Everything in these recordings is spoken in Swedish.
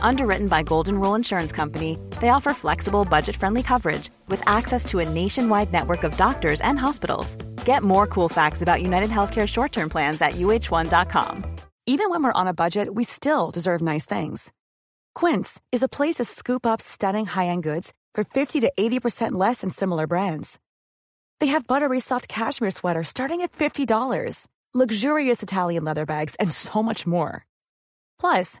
Underwritten by Golden Rule Insurance Company, they offer flexible, budget friendly coverage with access to a nationwide network of doctors and hospitals. Get more cool facts about United Healthcare short term plans at uh1.com. Even when we're on a budget, we still deserve nice things. Quince is a place to scoop up stunning high end goods for 50 to 80% less than similar brands. They have buttery soft cashmere sweaters starting at $50, luxurious Italian leather bags, and so much more. Plus,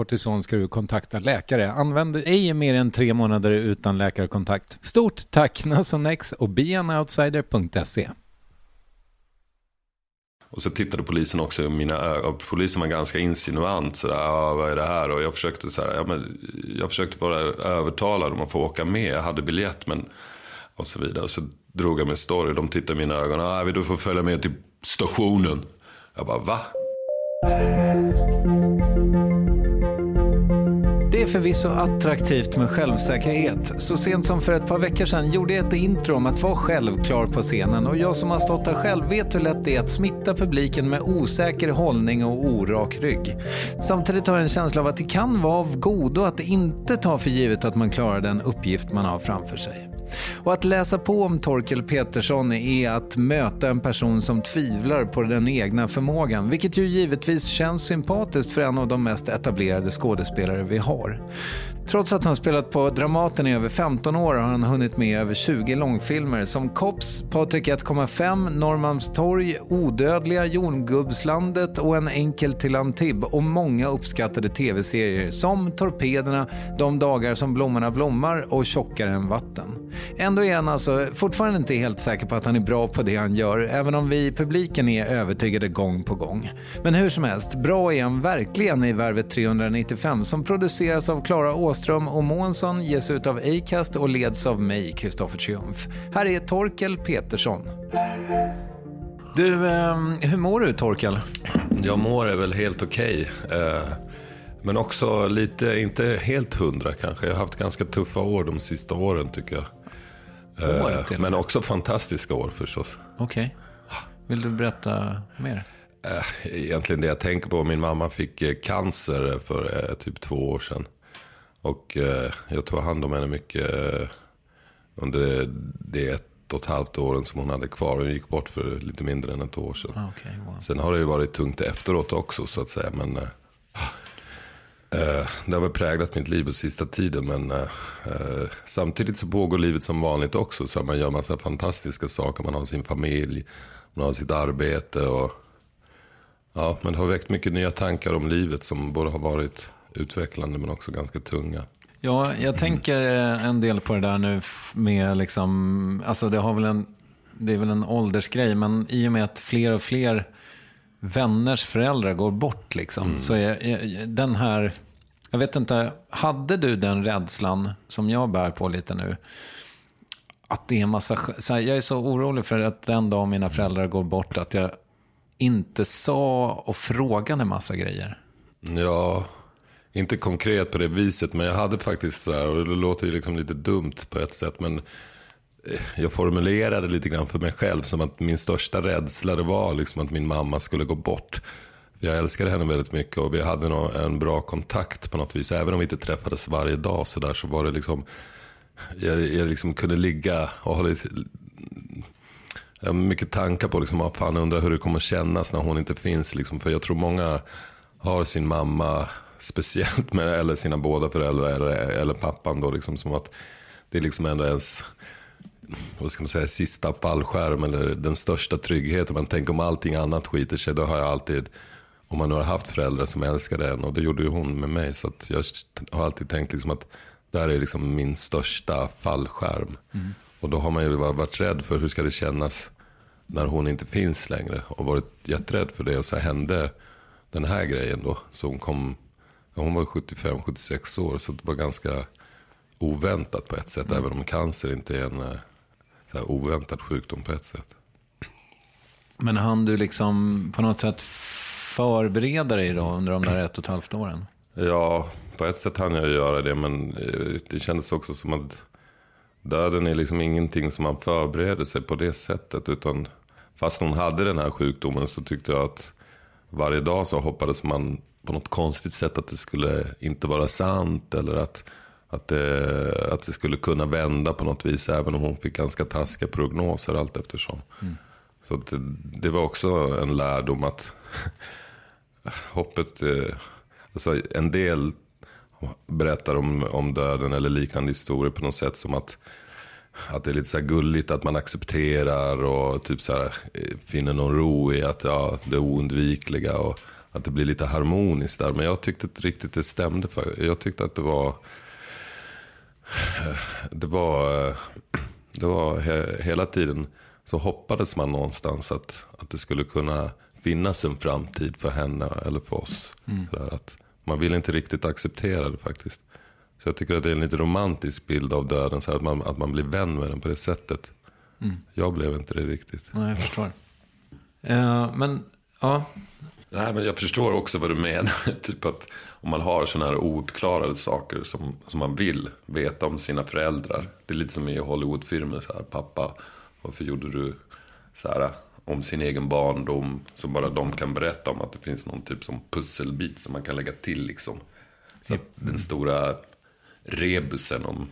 kortison ska du kontakta läkare. Använd ej mer än tre månader utan läkarkontakt. Stort tack Nasonex och beanoutsider.se. Och så tittade polisen också i mina ögon. Polisen var ganska insinuant. Sådär, ah, vad är det här? Och jag försökte, så här, ja, men, jag försökte bara övertala dem att få åka med. Jag hade biljett men... Och så vidare. Och så drog jag med story. De tittade i mina ögon. Ah, du får följa med till stationen. Jag bara, va? Det är förvisso attraktivt med självsäkerhet. Så sent som för ett par veckor sedan gjorde jag ett intro om att vara självklar på scenen och jag som har stått där själv vet hur lätt det är att smitta publiken med osäker hållning och orak rygg. Samtidigt har jag en känsla av att det kan vara av godo att inte ta för givet att man klarar den uppgift man har framför sig. Och att läsa på om Torkel Petersson är att möta en person som tvivlar på den egna förmågan, vilket ju givetvis känns sympatiskt för en av de mest etablerade skådespelare vi har. Trots att han spelat på Dramaten i över 15 år har han hunnit med över 20 långfilmer som Kops, Patrik 1,5, Norrmalmstorg, Odödliga, Jongubbslandet och En enkel till Antibes och många uppskattade tv-serier som Torpederna, De dagar som blommorna blommar och Tjockare än vatten. Ändå är han alltså fortfarande inte helt säker på att han är bra på det han gör, även om vi i publiken är övertygade gång på gång. Men hur som helst, bra är han verkligen i Värvet 395 som produceras av Klara Åström och Månsson, ges ut av Acast och leds av mig, Kristoffer Triumf. Här är Torkel Petersson. Du, eh, hur mår du Torkel? Jag mår är väl helt okej. Okay. Eh, men också lite, inte helt hundra kanske. Jag har haft ganska tuffa år de sista åren tycker jag. År, men också fantastiska år förstås. Okej. Okay. Vill du berätta mer? Egentligen det jag tänker på. Min mamma fick cancer för typ två år sedan. Och jag tog hand om henne mycket under det ett och ett halvt åren som hon hade kvar. Hon gick bort för lite mindre än ett år sedan. Ah, okay, wow. Sen har det ju varit tungt efteråt också så att säga. Men äh, det har väl präglat mitt liv på sista tiden. Men äh, samtidigt så pågår livet som vanligt också. Så man gör massa fantastiska saker. Man har sin familj, man har sitt arbete. Och, ja, men det har väckt mycket nya tankar om livet som både har varit utvecklande men också ganska tunga. Ja, jag tänker eh, en del på det där nu med liksom, alltså det har väl en, det är väl en åldersgrej, men i och med att fler och fler vänners föräldrar går bort liksom, mm. så är, är den här, jag vet inte, hade du den rädslan som jag bär på lite nu? Att det är en massa, här, jag är så orolig för att den dag mina föräldrar går bort, att jag inte sa och frågade en massa grejer. Ja, inte konkret på det viset, men jag hade faktiskt sådär, och det låter ju liksom lite dumt på ett sätt, men eh, jag formulerade lite grann för mig själv som att min största rädsla det var liksom att min mamma skulle gå bort. Jag älskade henne väldigt mycket och vi hade nog en bra kontakt på något vis. Även om vi inte träffades varje dag så där så var det liksom, jag, jag liksom kunde ligga och ha lite, mycket tankar på liksom, ah, fan undrar hur det kommer kännas när hon inte finns. Liksom. För jag tror många har sin mamma speciellt med eller sina båda föräldrar eller, eller pappan då liksom som att det är liksom ändå ens vad ska man säga, sista fallskärm eller den största tryggheten. Man tänker om allting annat skiter sig, då har jag alltid, om man nu har haft föräldrar som älskade en och det gjorde ju hon med mig. Så jag har alltid tänkt liksom att där är liksom min största fallskärm. Mm. Och då har man ju varit rädd för hur ska det kännas när hon inte finns längre. Och varit jätterädd för det och så hände den här grejen då. Så hon kom hon var 75-76 år så det var ganska oväntat på ett sätt. Mm. Även om cancer inte är en eh, så här, oväntad sjukdom på ett sätt. Men hann du liksom på något sätt förbereda dig då under de där ett och ett halvt åren? Ja, på ett sätt hann jag göra det. Men eh, det kändes också som att döden är liksom ingenting som man förbereder sig på det sättet. Utan fast hon hade den här sjukdomen så tyckte jag att varje dag så hoppades man på något konstigt sätt att det skulle inte vara sant. Eller att, att, det, att det skulle kunna vända på något vis. Även om hon fick ganska taskiga prognoser allt eftersom. Mm. Så det, det, var också en lärdom att hoppet, eh, alltså en del berättar om, om döden eller liknande historier på något sätt som att att det är lite så gulligt att man accepterar och typ så här, eh, finner någon ro i att ja, det oundvikliga. Och att det blir lite harmoniskt där. Men jag tyckte inte riktigt det stämde. För, jag tyckte att det var... Det var, det var he, hela tiden så hoppades man någonstans att, att det skulle kunna finnas en framtid för henne eller för oss. Mm. att man vill inte riktigt acceptera det faktiskt. Så jag tycker att det är en lite romantisk bild av döden. Så att, man, att man blir vän med den på det sättet. Mm. Jag blev inte det riktigt. Nej, jag förstår. Uh, men ja, Nej, men jag förstår också vad du menar. typ att om man har sådana här ouppklarade saker som, som man vill veta om sina föräldrar. Det är lite som i Hollywoodfilmer. Så här, pappa, varför gjorde du så här om sin egen barndom? Som bara de kan berätta om. Att det finns någon typ som pusselbit som man kan lägga till liksom. Så att den stora rebusen om,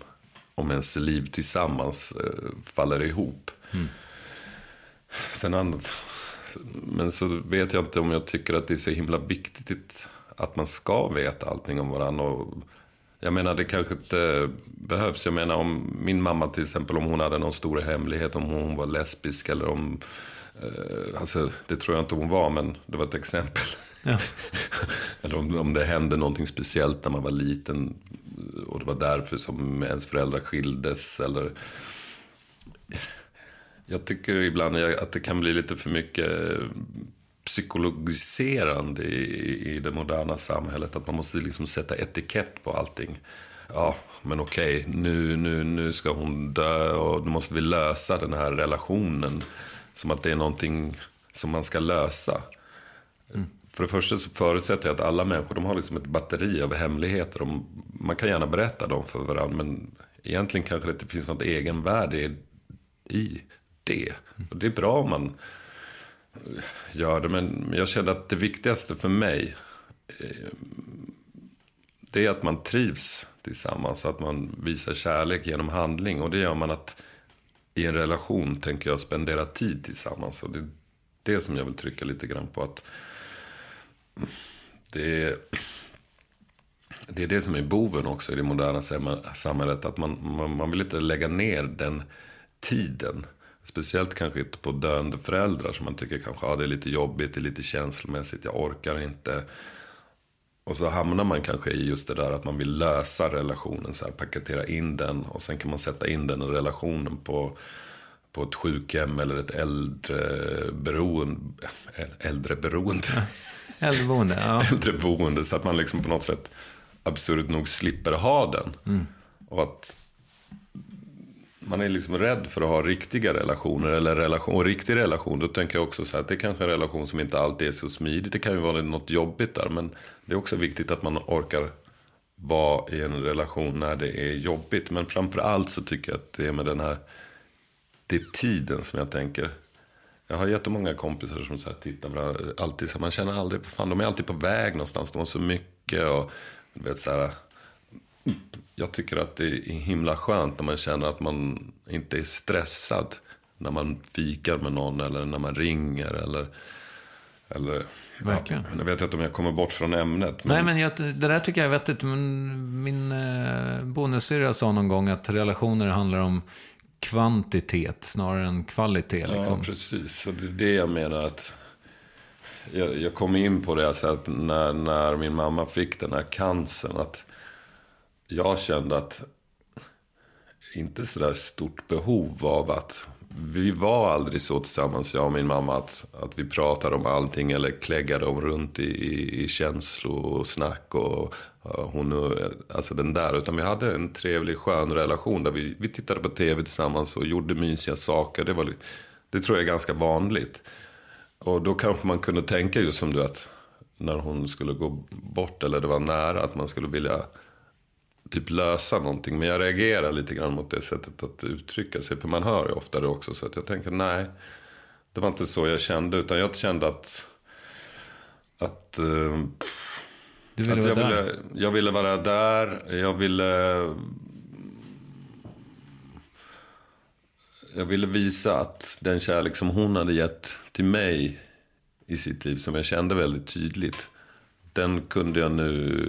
om ens liv tillsammans eh, faller ihop. Mm. Sen annat men så vet jag inte om jag tycker att det är så himla viktigt att man ska veta allting om varandra. Och jag menar det kanske inte behövs. Jag menar om min mamma till exempel, om hon hade någon stor hemlighet, om hon var lesbisk eller om... Eh, alltså det tror jag inte hon var, men det var ett exempel. Ja. eller om, om det hände någonting speciellt när man var liten och var därför som ens föräldrar skildes. Eller... Jag tycker ibland att det kan bli lite för mycket psykologiserande i, i det moderna samhället. Att man måste liksom sätta etikett på allting. Ja, men okej, nu, nu, nu ska hon dö och nu måste vi lösa den här relationen. Som att det är någonting som man ska lösa. Mm. För det första så förutsätter jag att alla människor de har liksom ett batteri av hemligheter. De, man kan gärna berätta dem för varandra. Men egentligen kanske det inte finns något egenvärde i det. Och det är bra om man gör det. Men jag kände att det viktigaste för mig. Eh, det är att man trivs tillsammans. Att man visar kärlek genom handling. Och det gör man att i en relation tänker jag spendera tid tillsammans. Och det är det som jag vill trycka lite grann på. att det är, det är det som är boven också i det moderna samhället. Att man, man, man vill inte lägga ner den tiden. Speciellt kanske inte på döende föräldrar som man tycker kanske ah, det är lite jobbigt, det är lite känslomässigt, jag orkar inte. Och så hamnar man kanske i just det där att man vill lösa relationen, så här, paketera in den och sen kan man sätta in den i relationen på, på ett sjukhem eller ett äldreberoende. Äldreberoende. Äldreboende, ja. Äldreboende, så att man liksom på något sätt absurt nog slipper ha den. Mm. Och att man är liksom rädd för att ha riktiga relationer. Eller relation, och riktig relation, då tänker jag också så här att det är kanske är en relation som inte alltid är så smidig. Det kan ju vara något jobbigt där. Men det är också viktigt att man orkar vara i en relation när det är jobbigt. Men framför allt så tycker jag att det är med den här, det är tiden som jag tänker. Jag har jättemånga kompisar som så här tittar på alltid så här, man känner aldrig, fan de är alltid på väg någonstans, de har så mycket och du vet så här jag tycker att det är himla skönt när man känner att man inte är stressad. När man fikar med någon eller när man ringer eller... eller Verkligen. Ja, jag vet inte om jag kommer bort från ämnet. Men... Nej, men jag, det där tycker jag är vettigt. Min, min eh, bonussyrra sa någon gång att relationer handlar om kvantitet snarare än kvalitet. Liksom. Ja, precis. Och det är det jag menar att... Jag, jag kom in på det, alltså att när, när min mamma fick den här cancern. Att jag kände att inte sådär stort behov av att vi var aldrig så tillsammans, jag och min mamma, att, att vi pratade om allting eller kläggade om runt i, i, i känslosnack och och hon, alltså den där. Utan vi hade en trevlig, skön relation där vi, vi tittade på tv tillsammans och gjorde mysiga saker. Det, var, det tror jag är ganska vanligt. Och då kanske man kunde tänka just som du att när hon skulle gå bort eller det var nära att man skulle vilja typ lösa någonting. Men jag reagerar lite grann mot det sättet att uttrycka sig. För man hör ju ofta det också. Så att jag tänker nej, det var inte så jag kände. Utan jag kände att, att, uh, du ville att jag, vara ville, där. jag ville vara där. Jag ville... Jag ville visa att den kärlek som hon hade gett till mig i sitt liv, som jag kände väldigt tydligt den kunde jag nu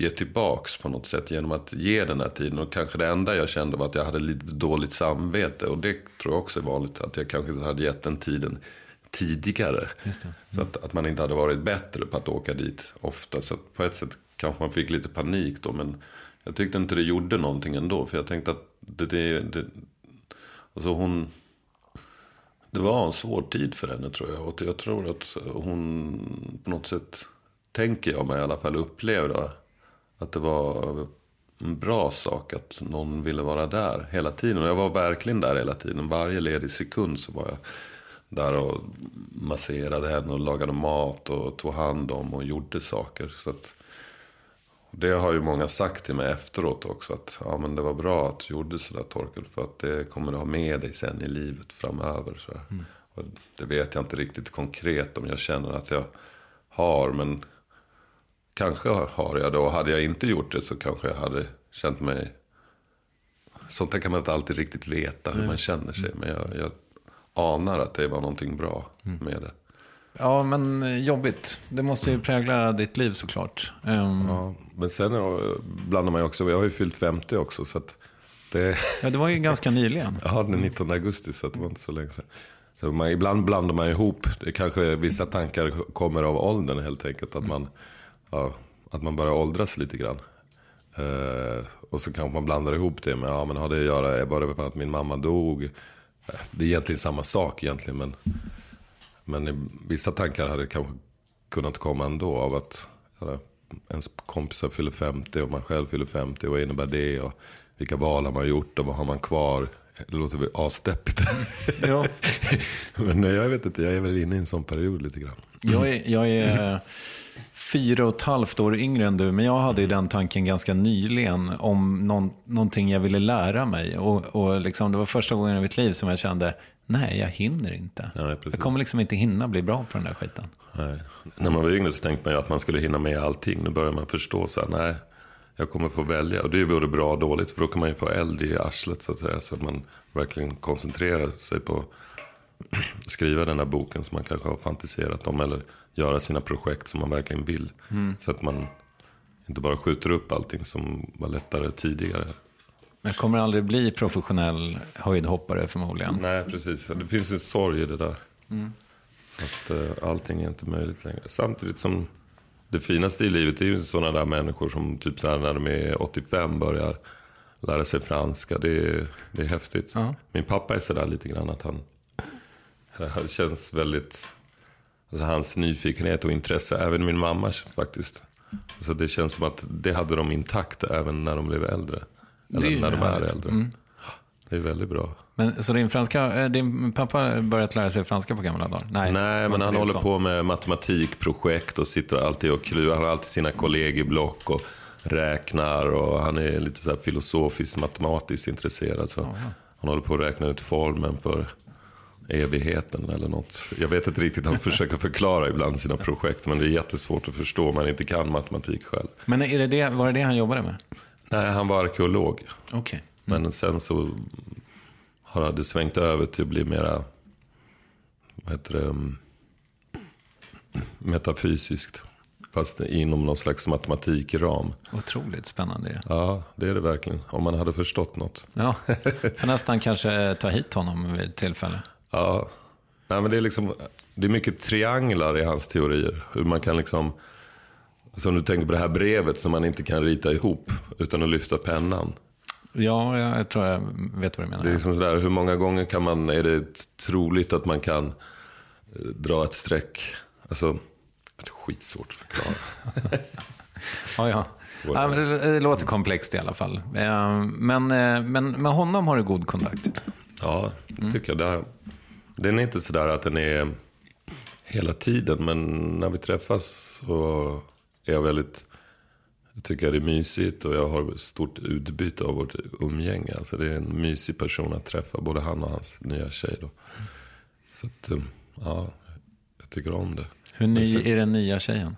ge tillbaks på något sätt genom att ge den här tiden. Och kanske det enda jag kände var att jag hade lite dåligt samvete. Och det tror jag också är vanligt, att jag kanske hade gett den tiden tidigare. Mm. Så att, att man inte hade varit bättre på att åka dit ofta. Så på ett sätt kanske man fick lite panik då. Men jag tyckte inte det gjorde någonting ändå. För jag tänkte att det, det, det alltså hon det var en svår tid för henne tror jag. Och jag tror att hon på något sätt tänker jag mig i alla fall, upplevde att det var en bra sak att någon ville vara där hela tiden. Och jag var verkligen där hela tiden. Varje ledig sekund så var jag där och masserade henne och lagade mat och tog hand om och gjorde saker. Så att, det har ju många sagt till mig efteråt också. Att ja, men det var bra att du gjorde sådär Torkel. För att det kommer du ha med dig sen i livet framöver. Så mm. Och det vet jag inte riktigt konkret om jag känner att jag har. Men Kanske har jag det och hade jag inte gjort det så kanske jag hade känt mig... Sånt där kan man inte alltid riktigt veta hur Nej. man känner sig. Men jag, jag anar att det var någonting bra mm. med det. Ja, men eh, jobbigt. Det måste ju prägla ditt liv såklart. Um... Ja, men sen blandar man ju också, jag har ju fyllt 50 också. Så det... Ja, det var ju ganska nyligen. Ja, den 19 augusti, så det var inte så länge sedan. Så man, ibland blandar man ihop, det kanske vissa tankar kommer av åldern helt enkelt. Att man ja, att man bara åldras lite grann. Eh, och så kanske man blandar ihop det med, ja men har det att göra, var det för att min mamma dog? Eh, Det är egentligen samma sak egentligen, men, men vissa tankar hade kanske kunnat komma ändå av att ja, ens kompisar fyller 50 och man själv fyller 50. Vad innebär det? Och vilka val har man gjort och vad har man kvar? Det låter väl asdeppigt. Ja. men nej, jag vet inte, jag är väl inne i en sån period lite grann. Jag är, jag är fyra och ett halvt år yngre än du, men jag hade ju den tanken ganska nyligen om någon, någonting jag ville lära mig. Och, och liksom, det var första gången i mitt liv som jag kände, nej, jag hinner inte. Nej, jag kommer liksom inte hinna bli bra på den där skiten. Nej. När man var yngre så tänkte man ju att man skulle hinna med allting. Nu börjar man förstå så här, nej, jag kommer få välja. Och det är både bra och dåligt, för då kan man ju få eld i arslet så att säga. Så att man verkligen koncentrerar sig på att skriva den där boken som man kanske har fantiserat om. Eller göra sina projekt som man verkligen vill. Så att man inte bara skjuter upp allting som var lättare tidigare. Jag kommer aldrig bli professionell höjdhoppare förmodligen. Nej, precis. Det finns en sorg i det där. Att eh, allting är inte möjligt längre. Samtidigt som det finaste i livet är ju sådana där människor som typ så här när de är 85 börjar lära sig franska. Det är, det är häftigt. Ja. Min pappa är sådär lite grann att han, han känns väldigt, alltså hans nyfikenhet och intresse, även min mamma faktiskt. Alltså det känns som att det hade de intakt även när de blev äldre. Eller när de är äldre. Mm. Det är väldigt bra. Men, så din, franska, eh, din pappa har börjat lära sig franska på gamla dagar? Nej, Nej, men han håller sa. på med matematikprojekt och sitter alltid och klurar. Han har alltid sina kollegieblock och räknar och han är lite så filosofiskt matematiskt intresserad. Så han håller på att räkna ut formeln för evigheten eller något. Jag vet inte riktigt, han försöker förklara ibland sina projekt men det är jättesvårt att förstå om man inte kan matematik själv. Men är det det, var det det han jobbade med? Nej, han var arkeolog. Okej. Men sen så har det svängt över till att bli mera, vad heter det, um, metafysiskt. Fast inom någon slags matematikram. Otroligt spännande. Ja, det är det verkligen. Om man hade förstått något. Ja, får nästan kanske ta hit honom vid tillfälle. Ja, Nej, men det är liksom, det är mycket trianglar i hans teorier. Hur man kan liksom, som du tänker på det här brevet som man inte kan rita ihop utan att lyfta pennan. Ja, jag, tror jag vet vad du menar. Det är liksom sådär, hur många gånger kan man, är det troligt att man kan eh, dra ett streck? Alltså, det är skitsvårt att förklara. Ja, ja. ja det, det låter komplext i alla fall. Eh, Men, eh, men med honom har du god kontakt. Ja, det tycker jag. Det den är inte sådär att den är hela tiden, men när vi träffas så är jag väldigt, jag tycker det är mysigt och jag har stort utbyte av vårt umgänge. Alltså det är en mysig person att träffa, både han och hans nya tjej då. Så att, eh, ja, jag tycker om det. Hur ny är den nya tjejen?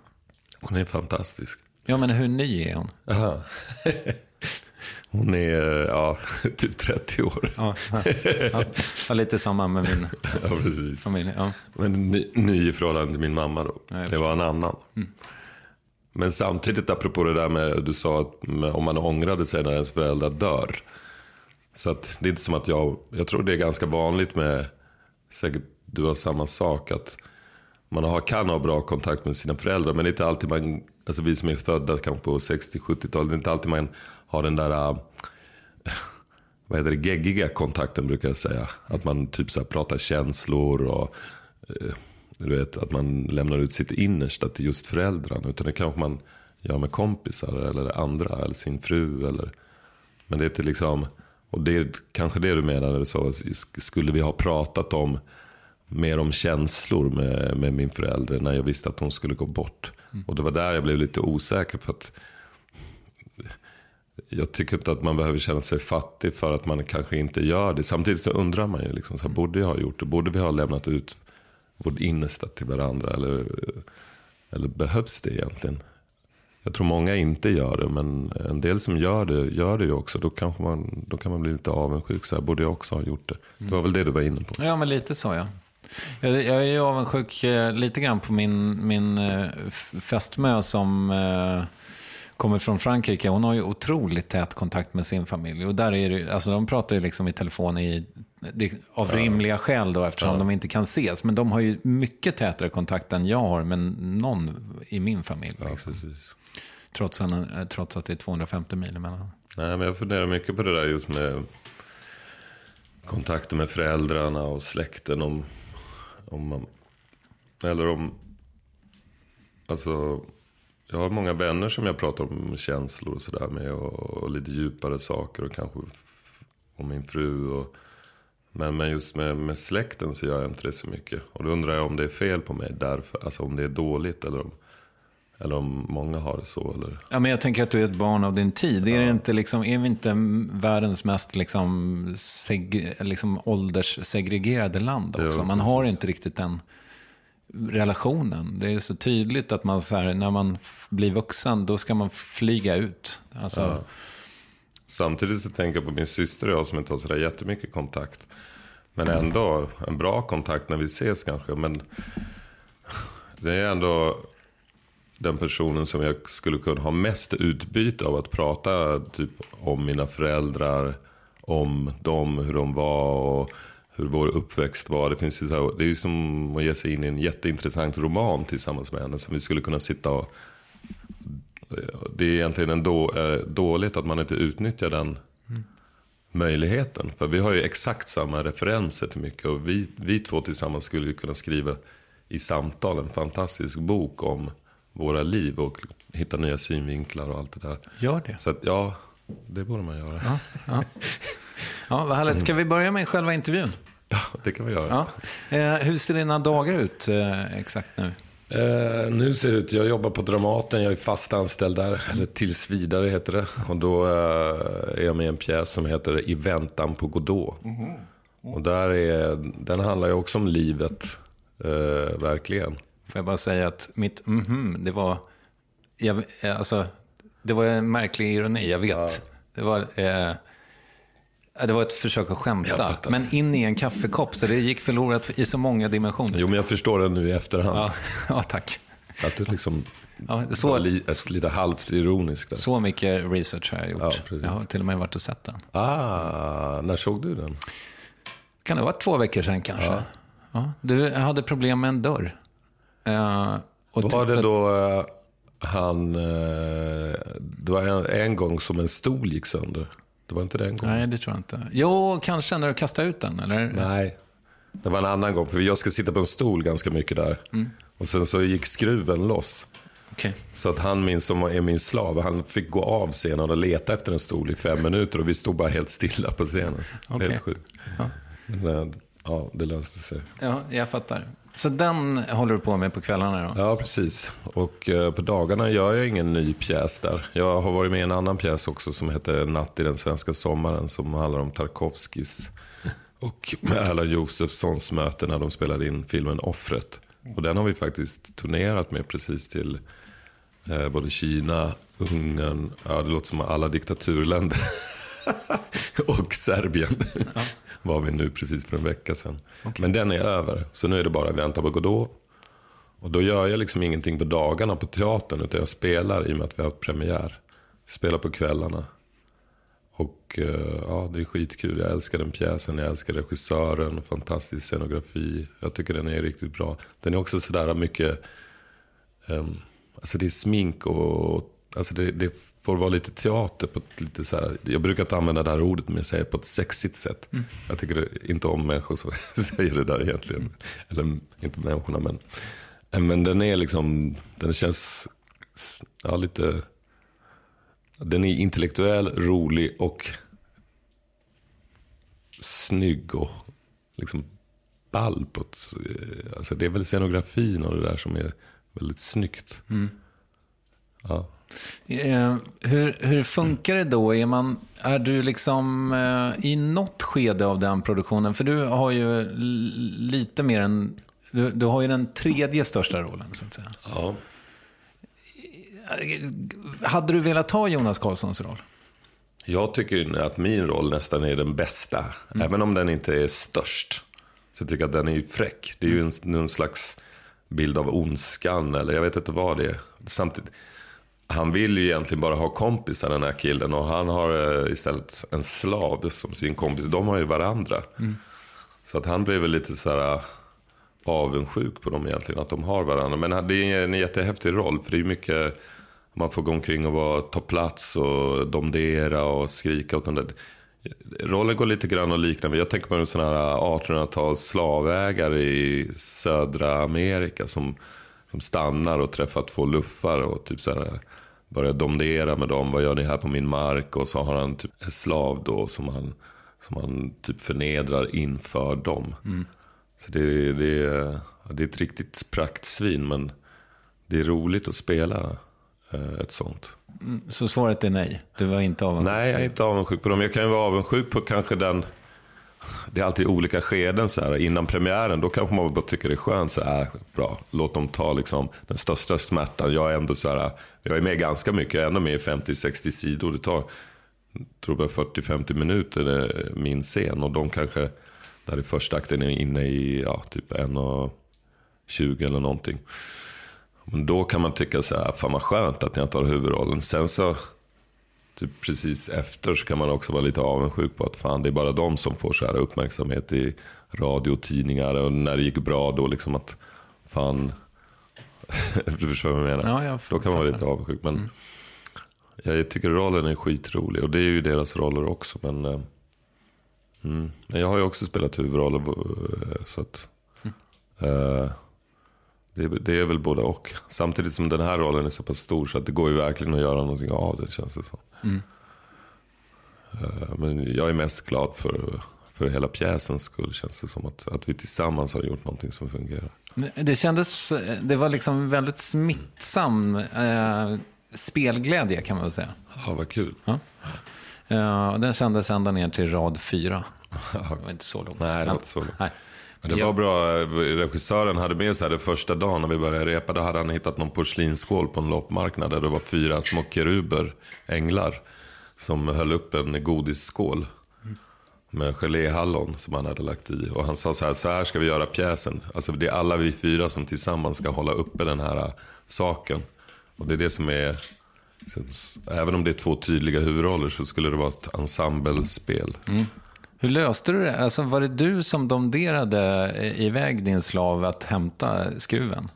Hon är fantastisk. Ja, men hur ny är hon? Aha. Hon är, ja, typ 30 år. Ja, ja, ja, lite samma med min Ja, precis. familj. Ja. Men ny, ny i förhållande till min mamma då. Ja, det var en annan. Men samtidigt, apropå det där med, du sa att om man ångrade sig när ens föräldrar dör. Så att det är inte som att jag, jag tror det är ganska vanligt med, säkert du har samma sak, att man har, kan ha bra kontakt med sina föräldrar. Men det är inte alltid man, alltså vi som är födda kanske på 60-70-talet, det är inte alltid man har den där, äh, vad heter det, geggiga kontakten brukar jag säga. Att man typ så pratar känslor och eh, du vet, att man lämnar ut sitt innersta till just föräldrarna. Utan det kanske man gör med kompisar eller andra eller sin fru. Eller, men det är inte liksom, och det är kanske det du menar när du sa, skulle vi ha pratat om mer om känslor med, med min förälder när jag visste att hon skulle gå bort. Och det var där jag blev lite osäker för att jag tycker inte att man behöver känna sig fattig för att man kanske inte gör det. Samtidigt så undrar man ju, liksom, så här, borde jag ha gjort det? Borde vi ha lämnat ut vårt innersta till varandra? Eller, eller behövs det egentligen? Jag tror många inte gör det, men en del som gör det, gör det ju också. Då, kanske man, då kan man bli lite avundsjuk. Så här, borde jag också ha gjort det? Det var väl det du var inne på? Ja, men lite så ja. Jag, jag är ju avundsjuk eh, lite grann på min, min eh, fästmö som eh, kommer från Frankrike. Hon har ju otroligt tät kontakt med sin familj. Och där är det, alltså de pratar ju liksom i telefon i, det, av rimliga skäl då eftersom de inte kan ses. Men de har ju mycket tätare kontakt än jag har med någon i min familj. Ja, Liksom. precis. trots, en, trots att det är 250 mil emellan. Nej, men jag funderar mycket på det där just med kontakter med föräldrarna och släkten. Om, om man, eller om... Alltså, jag har många vänner som jag pratar om känslor och sådär med. Och, och, lite djupare saker och kanske om min fru. Och, men, men just med, med släkten så gör jag inte det så mycket. Och då undrar jag om det är fel på mig därför. Alltså om det är dåligt eller om, eller om många har det så. Eller? Ja, men jag tänker att du är ett barn av din tid. Är, det inte liksom, är vi inte världens mest liksom, seg, liksom ålderssegregerade land också? Man har inte riktigt den relationen. Det är så tydligt att man så här, när man blir vuxen, då ska man flyga ut. Alltså, ja. Samtidigt så tänker jag på min syster och jag som inte har sådär jättemycket kontakt. Men ändå en bra kontakt när vi ses kanske. Men det är ändå den personen som jag skulle kunna ha mest utbyte av att prata typ, om mina föräldrar, om dem, hur de var och hur vår uppväxt var. Det, finns ju så här, det är ju som att ge sig in i en jätteintressant roman tillsammans med henne som vi skulle kunna sitta och det är egentligen en då, eh, dåligt att man inte utnyttjar den mm. möjligheten. För vi har ju exakt samma referenser till mycket. Och vi, vi två tillsammans skulle ju kunna skriva i samtal en fantastisk bok om våra liv och hitta nya synvinklar och allt det där. Gör det. Så att, ja, det borde man göra. Ja, ja. ja vad härligt. Ska vi börja med själva intervjun? Ja, det kan vi göra. Ja. Eh, hur ser dina dagar ut eh, exakt nu? Eh, nu ser det ut, jag jobbar på Dramaten, jag är fast anställd där, eller tills vidare heter det. Och då eh, är jag med i en pjäs som heter I väntan på Godot. Mm -hmm. Och där är, den handlar ju också om livet, verkligen. Får jag bara säga att mitt mm -hmm, det var, jag, alltså, det var en märklig ironi, jag vet. Ja. Det var... Det var ett försök att skämta, men in i en kaffekopp, så det gick förlorat i så många dimensioner. Jo, men jag förstår det nu i efterhand. Ja, ja tack. Att du liksom ja, så, var li, lite halvt ironisk. Där. Så mycket research har jag gjort. Ja, jag har till och med varit och sett den. Ah, när såg du den? Kan det ha varit två veckor sedan kanske. Ja. ja. Du hade problem med en dörr. Uh, och var det då uh, han... Uh, det var en, en gång som en stol gick sönder. Det var inte den gången. Nej, det tror jag inte. Jo, kanske när du kastade ut den, eller? Nej, det var en annan gång. För jag ska sitta på en stol ganska mycket där. Mm. Och sen så gick skruven loss. Okay. Så att han min, som är min slav, han fick gå av scenen och leta efter en stol i fem minuter. Och vi stod bara helt stilla på scenen. Okay. Helt sjukt. Ja. Men, eh, ja, det löste sig. Ja, jag fattar. Så den håller du på med på kvällarna då? Ja, precis. Och eh, på dagarna gör jag ingen ny pjäs där. Jag har varit med i en annan pjäs också som heter Natt i den svenska sommaren. Som handlar om Tarkovskis och Erland Josefssons möte när de spelade in filmen Offret. Och den har vi faktiskt turnerat med precis till eh, både Kina, Ungern, ja det låter som alla diktaturländer. och Serbien. Ja var vi nu precis för en vecka sedan. Okay. Men den är över, så nu är det bara vänta på Godot. Och då gör jag liksom ingenting på dagarna på teatern, utan jag spelar i och med att vi har haft premiär. Spelar på kvällarna. Och uh, ja, det är skitkul. Jag älskar den pjäsen, jag älskar regissören, fantastisk scenografi. Jag tycker den är riktigt bra. Den är också sådär mycket, um, alltså det är smink och, alltså det, det får vara lite teater på ett lite så här, jag brukar inte använda det här ordet men jag säger på ett sexigt sätt. Mm. Jag tycker inte om människor som säger det där egentligen. Mm. Eller inte människorna men. Men den är liksom, den känns ja, lite, den är intellektuell, rolig och snygg och liksom ball på ett, alltså det är väl scenografin och det där som är väldigt snyggt. Mm. Ja. Eh, hur, hur funkar det då? Är, man, är du liksom eh, i något skede av den produktionen? För du har ju lite mer än... Du, du, har ju den tredje största rollen, så att säga. Ja. Hade du velat ta Jonas Karlssons roll? Jag tycker att min roll nästan är den bästa. Mm. Även om den inte är störst. Så jag tycker att den är fräck. Det är ju en, någon slags bild av ondskan. Eller jag vet inte vad det är. Samtidigt, han vill ju egentligen bara ha kompisar den här killen. Och han har eh, istället en slav som sin kompis. De har ju varandra. Mm. Så att han blev väl lite så här eh, avundsjuk på dem egentligen. Att de har varandra. Men det är en jättehäftig roll. För det är mycket man får gå omkring och vara, ta plats och domdera och skrika åt den där. Rollen går lite grann att likna med, jag tänker på en sån här 1800-tals slavägare i södra Amerika som, som stannar och träffar två luffar och typ så här börjar domdera med dem. Vad gör ni här på min mark? Och så har han typ en slav då som han, som han typ förnedrar inför dem. Mm. Så det, det, det är ett riktigt praktsvin men det är roligt att spela eh, ett sånt. Mm, så svaret är nej? Du var inte avundsjuk? Nej, jag är inte avundsjuk på dem. Jag kan ju vara avundsjuk på kanske den... Det är alltid olika skeden. Så här. Innan premiären, då kanske man bara tycker det är skönt. Så här, bra, låt dem ta liksom, den största smärtan. Jag är ändå så här, jag är med ganska mycket. Jag är ändå med i 50-60 sidor. Det tar, tror jag 40-50 minuter, eh, min scen. Och de kanske, där i första akten är inne i ja, typ 1.20 eller någonting. Men då kan man tycka så här, fan vad skönt att jag tar huvudrollen. Sen så, typ precis efter så kan man också vara lite avundsjuk på att fan det är bara de som får så här uppmärksamhet i radio och tidningar. Och när det gick bra då liksom att fan, du förstår vad jag menar. Ja, jag då kan man vara lite avundsjuk. Men mm. jag tycker rollen är skitrolig och det är ju deras roller också. Men, eh, mm. men jag har ju också spelat huvudroller. Eh, så att, mm. uh, det är, det är väl både och. Samtidigt som den här rollen är så pass stor så att det går ju verkligen att göra någonting av det känns det som. Mm. Eh, men jag är mest glad för, för hela pjäsens skull känns det som. Att, att vi tillsammans har gjort någonting som fungerar. Det kändes, det var liksom väldigt smittsam eh, spelglädje kan man väl säga. Ja, vad kul. Ja. Uh, den kändes ända ner till rad fyra. Det var inte så långt. Nej, det var inte så långt. Nej. Men det var bra. Regissören hade med sig det första dagen när vi började repa. Då hade han hittat någon porslinsskål på en loppmarknad. Där det var fyra små keruber, änglar. Som höll upp en godisskål. Med geléhallon som han hade lagt i. Och han sa så här, så här ska vi göra pjäsen. Alltså det är alla vi fyra som tillsammans ska hålla uppe den här äh, saken. Och det är det som är, liksom, även om det är två tydliga huvudroller så skulle det vara ett ensemblespel. Mm. Hur löste du det? Alltså, var det du som domderade iväg din slav att hämta skruven?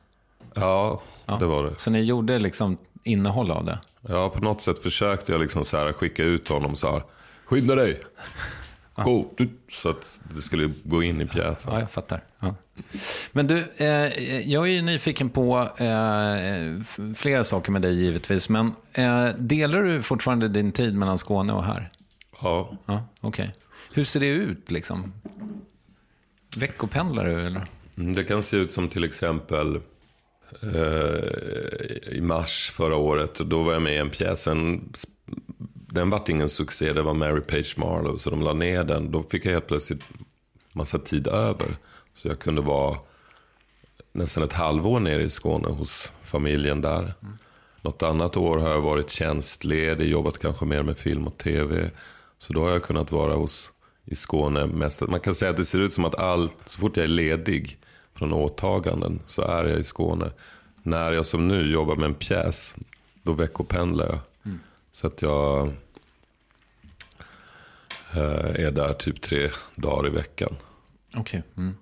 Ja, ja. det var det. Så ni gjorde liksom innehåll av det? Ja, på något sätt försökte jag liksom så här skicka ut honom så här. Skynda dig! Go! Så att det skulle gå in i pjäsen. Ja, jag fattar. Ja. Men du, eh, jag är ju nyfiken på eh, flera saker med dig givetvis. Men eh, delar du fortfarande din tid mellan Skåne och här? Ja. ja Okej. Okay. Hur ser det ut liksom? Veckopendlar du eller? Mm, det kan se ut som till exempel eh, i mars förra året. Då var jag med i en pjäs. Den, den vart ingen succé. Det var Mary Page Marlowe. Så de la ner den. Då fick jag helt plötsligt massa tid över. Så jag kunde vara nästan ett halvår nere i Skåne hos familjen där. Mm. Något annat år har jag varit tjänstledig, jobbat kanske mer med film och tv. Så då har jag kunnat vara hos i Skåne mest. Man kan säga att det ser ut som att allt, så fort jag är ledig från åtaganden så är jag i Skåne. När jag som nu jobbar med en pjäs, då veckopendlar jag. Mm. Så att jag eh, är där typ tre dagar i veckan. Okej. Okay. Mm.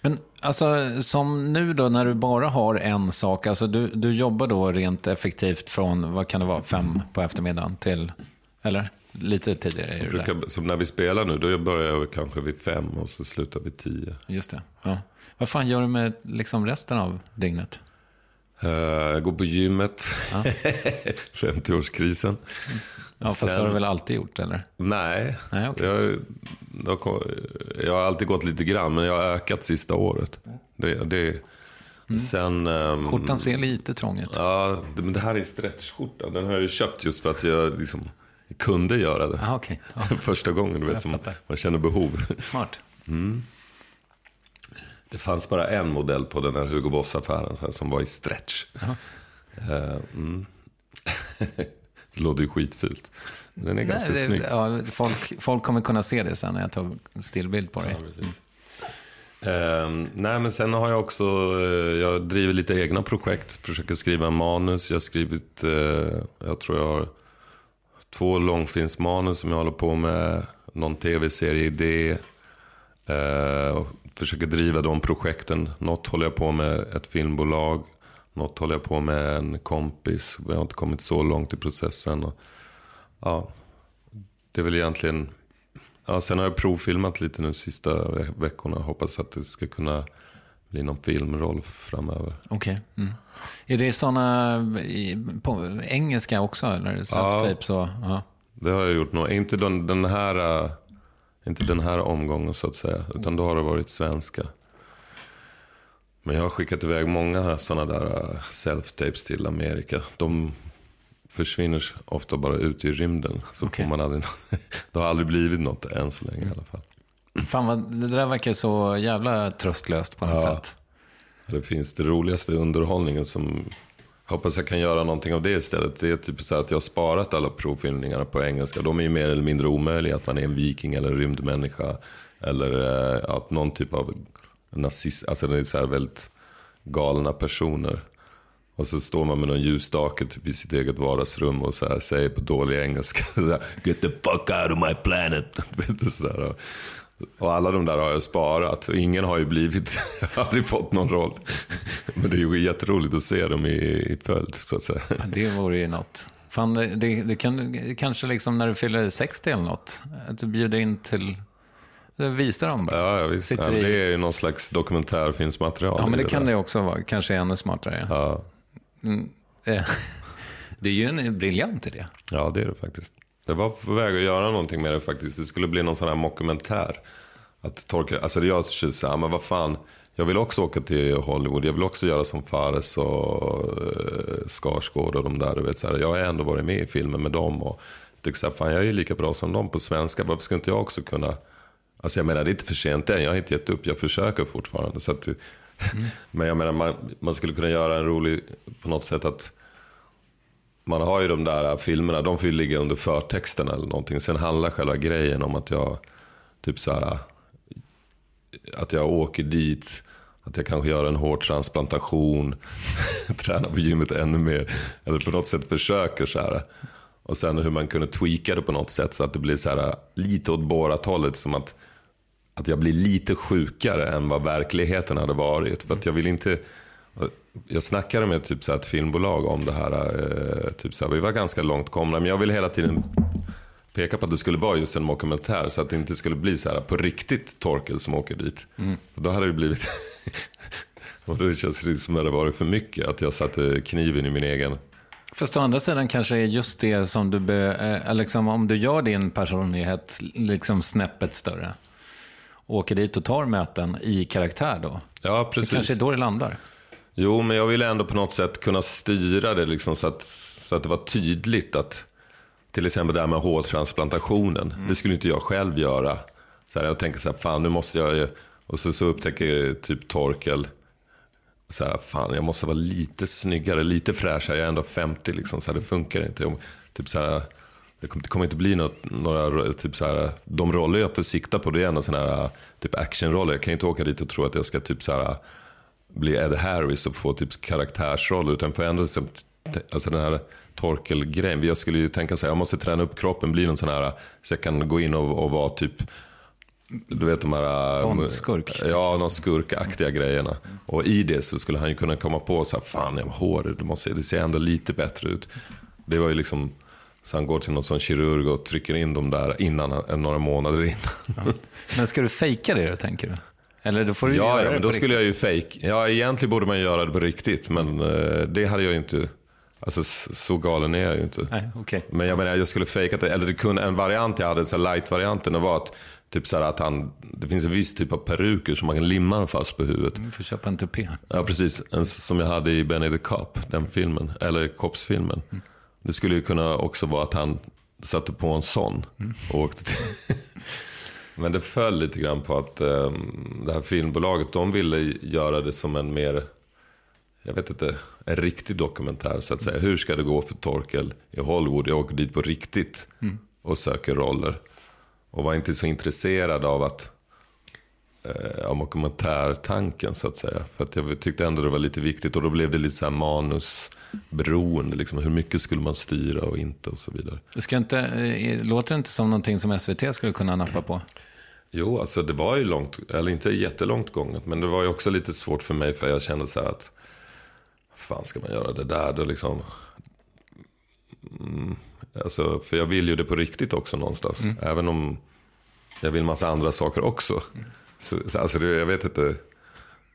Men alltså som nu då när du bara har en sak, alltså du, du jobbar då rent effektivt från, vad kan det vara, fem på eftermiddagen till, eller? Lite tidigare är brukar, där. Som när vi spelar nu, då börjar jag kanske vid fem och så slutar vi tio. Just det. Ja. Vad fan gör du med liksom resten av dygnet? Uh, jag går på gymmet. Ja. 50-årskrisen. Ja, fast Sen... det har du väl alltid gjort, eller? Nej. Nej okay. jag, jag, jag, har alltid gått lite grann, men jag har ökat sista året. Det, det, Mm. Sen, um, Skjortan ser lite trång ut. Ja, det, men det här är stretchskjorta. Den har jag ju köpt just för att jag liksom kunde göra det. Ah, okay. ah. Första gången du vet, som man känner behov. Smart. Mm. Det fanns bara en modell på den här Hugo Boss-affären som var i stretch. Uh, mm. det låter ju skitfult. Den är Nej, ganska det, snygg. Ja, folk, folk kommer kunna se det sen när jag tar stillbild på dig. Ja, Uh, nej, men sen har jag också, uh, jag driver lite egna projekt. Försöker skriva manus. Jag har skrivit, uh, jag tror jag har två långfilmsmanus som jag håller på med. Någon tv-serie-idé. Eh, försöker driva de projekten. Något håller jag på med ett filmbolag. Något håller jag på med en kompis. Vi har inte kommit så långt i processen. Och, ja, det är väl egentligen... Ja, sen har jag provfilmat lite nu sista veckorna. Hoppas att det ska kunna bli någon filmroll framöver. Okej. Okay. Mm. Är det sådana på engelska också? Eller ja, så? Ja, det har jag gjort. Nog. Inte den, den här... Inte den här omgången så att säga. Utan då har det varit svenska. Men jag har skickat iväg många sådana där uh, self-tapes till Amerika. De försvinner ofta bara ut i rymden. Så okay. får man aldrig Det har aldrig blivit något än så länge i alla fall. Fan vad, det där verkar så jävla tröstlöst på något ja. sätt. Det finns det roligaste underhållningen som hoppas jag kan göra någonting av det istället. Det är typ så att jag har sparat alla provfilmningarna på engelska. De är ju mer eller mindre omöjliga. Att man är en viking eller en rymdmänniska. Eller eh, att någon typ av nazist, alltså det är så här väldigt galna personer. Och så står man med någon ljusstake typ i sitt eget vardagsrum och så här, säger på dålig engelska. Här, Get the fuck out of my planet. så här, och alla de där har jag sparat. Och ingen har ju blivit, jag har aldrig fått någon roll. Men det är ju jätteroligt att se dem i, i följd så att säga. Ja, det vore ju något. Fan, det, det, det kan, kanske liksom när du fyller 60 eller något, att du bjuder in till Visa dem bara. Ja, visst. Ja, det är ju någon slags dokumentärfilmsmaterial. Ja, men det, det kan där. det också vara. Kanske ännu smartare. Ja. Mm, eh. det är ju en briljant idé. Ja, det är det faktiskt. Det var på väg att göra någonting med det faktiskt. Det skulle bli någon sån här mockumentär. Att torka, alltså jag känner så här, men vad fan. Jag vill också åka till Hollywood. Jag vill också göra som Fares och uh, Skarsgård och de där. Du vet, så här. Jag har ändå varit med i filmen med dem. Och tycker så här, fan jag är ju lika bra som dem på svenska. Varför ska inte jag också kunna Alltså jag menar, det är inte för sent än. Jag har inte gett upp. Jag försöker fortfarande. Så att, mm. men jag menar, man, man, skulle kunna göra en rolig, på något sätt att man har ju de där äh, filmerna, de får ju ligga under förtexten eller någonting. Sen handlar själva grejen om att jag, typ så här, äh, att jag åker dit, att jag kanske gör en hårtransplantation, tränar på gymmet ännu mer. Eller på något sätt försöker så här. Och sen hur man kunde tweaka det på något sätt så att det blir så här äh, lite åt Borat-hållet. Som att, att jag blir lite sjukare än vad verkligheten hade varit. För att jag vill inte... Jag snackade med typ så ett filmbolag om det här. Eh, typ så här, vi var ganska långt komna. Men jag vill hela tiden peka på att det skulle vara just en dokumentär. Så att det inte skulle bli så här på riktigt Torkel som åker dit. Mm. Då hade det blivit... och då känns det som att det varit för mycket. Att jag satte kniven i min egen Fast å andra sidan kanske är just det som du, be, eh, liksom, om du gör din personlighet liksom snäppet större. Åker dit och tar möten i karaktär då. Ja, precis. Det kanske är då det landar. Jo, men jag ville ändå på något sätt kunna styra det liksom så att, så att det var tydligt att till exempel det här med hårtransplantationen. Mm. Det skulle inte jag själv göra. Så här, jag tänker så här, fan nu måste jag Och så, så upptäcker typ Torkel så här, fan jag måste vara lite snyggare, lite fräschare. Jag är ändå 50 liksom, så här, det funkar inte. Jag, typ så här, det kommer, det kommer inte bli något, några, typ så här, de roller jag får sikta på det är ändå sådana här typ actionroller. Jag kan inte åka dit och tro att jag ska typ så här, bli Ed Harris och få typ karaktärsroll. Utan får ändå, alltså den här Torkel-grejen. Jag skulle ju tänka så här, jag måste träna upp kroppen, bli någon sån här, så jag kan gå in och, och vara typ du vet de här... Bond, skurk. Typ. Ja, de skurkaktiga grejerna. Och i det så skulle han ju kunna komma på så här, fan jag har hår, det, måste, det ser ändå lite bättre ut. Det var ju liksom, så han går till någon sån kirurg och trycker in dem där innan, några månader innan. Ja. Men ska du fejka det då, tänker du? Eller då får du ja, göra ja, men då skulle jag ju fejk. Ja, egentligen borde man göra det på riktigt, men uh, det hade jag ju inte. Alltså så galen är jag ju inte. Nej, okay. Men jag menar, jag skulle fejka det. Eller det kunde, en variant jag hade, så light-varianten, det var att Typ så att han, det finns en viss typ av peruker som man kan limma fast på huvudet. Du får köpa en tupé. Ja, precis. En som jag hade i Benny the Cop, den filmen. Eller Cops-filmen. Mm. Det skulle ju kunna också vara att han satte på en sån mm. och åkte till... Men det föll lite grann på att um, det här filmbolaget, de ville göra det som en mer, jag vet inte, en riktig dokumentär så att säga. Hur ska det gå för Torkel i Hollywood? Jag åker dit på riktigt mm. och söker roller. Och var inte så intresserad av att eh, av dokumentärtanken så att säga. För att jag tyckte ändå det var lite viktigt och då blev det lite så här manusberoende. Liksom, hur mycket skulle man styra och inte och så vidare. Ska inte, eh, låter det inte som någonting som SVT skulle kunna nappa på? Jo, alltså det var ju långt, eller inte jättelångt gånget. Men det var ju också lite svårt för mig för jag kände så här att fan ska man göra det där då liksom? Mm, alltså, för jag vill ju det på riktigt också någonstans. Mm. Även om jag vill massa andra saker också. Så, så, alltså, det, jag vet inte.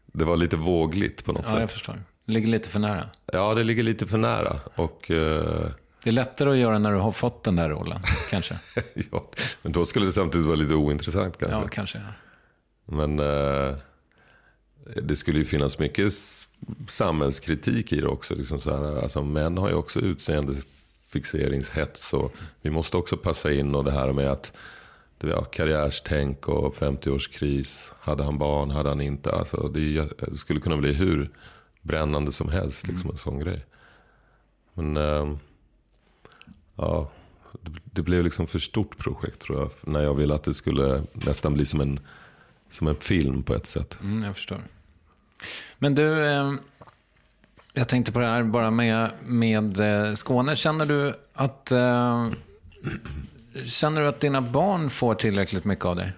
Det var lite vågligt på något Ja, sätt. jag förstår. Det ligger lite för nära. Ja, det ligger lite för nära. Och, eh, Det är lättare att göra när du har fått den där rollen, kanske. ja, men då skulle det samtidigt vara lite ointressant kanske. Ja, kanske. Ja. Men eh, det skulle ju finnas mycket samhällskritik i det också. Liksom så här, alltså, män har ju också utseendefixeringshets och vi måste också passa in och det här med att det var karriärstänk och 50-årskris. Hade han barn, hade han inte? Alltså, det, skulle kunna bli hur brännande som helst, liksom en sån grej. Men eh, ja, det, blev liksom för stort projekt tror jag. När jag ville att det skulle nästan bli som en som en film på ett sätt. Mm, jag förstår. Men du, eh, jag tänkte på det här bara med, med eh, Skåne. Känner du att eh, Känner du att dina barn får tillräckligt mycket av dig?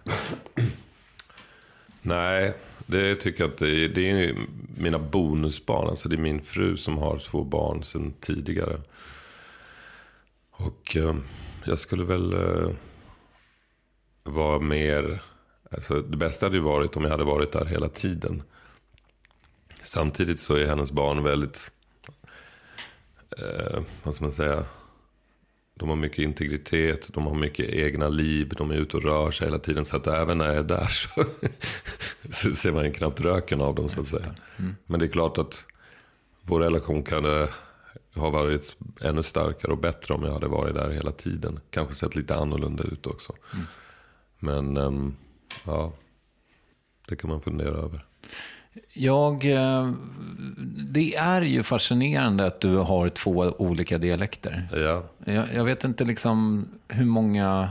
Nej, det tycker jag inte. Det är, det är ju mina bonusbarn. Alltså det är min fru som har två barn sedan tidigare. Och eh, jag skulle väl eh, vara mer... Alltså det bästa hade ju varit om jag hade varit där hela tiden. Samtidigt så är hennes barn väldigt... Eh, vad ska man säga? De har mycket integritet, de har mycket egna liv, de är ute och rör sig hela tiden. Så att även när jag är där så, så ser man ju knappt röken av dem så att säga. Men det är klart att vår relation kan eh, ha varit ännu starkare och bättre om jag hade varit där hela tiden. Kanske sett lite annorlunda ut också. Men ehm, ja, det kan man fundera över. Jag, eh, det är ju fascinerande att du har två olika dialekter. Ja, Jag, jag vet inte liksom hur många...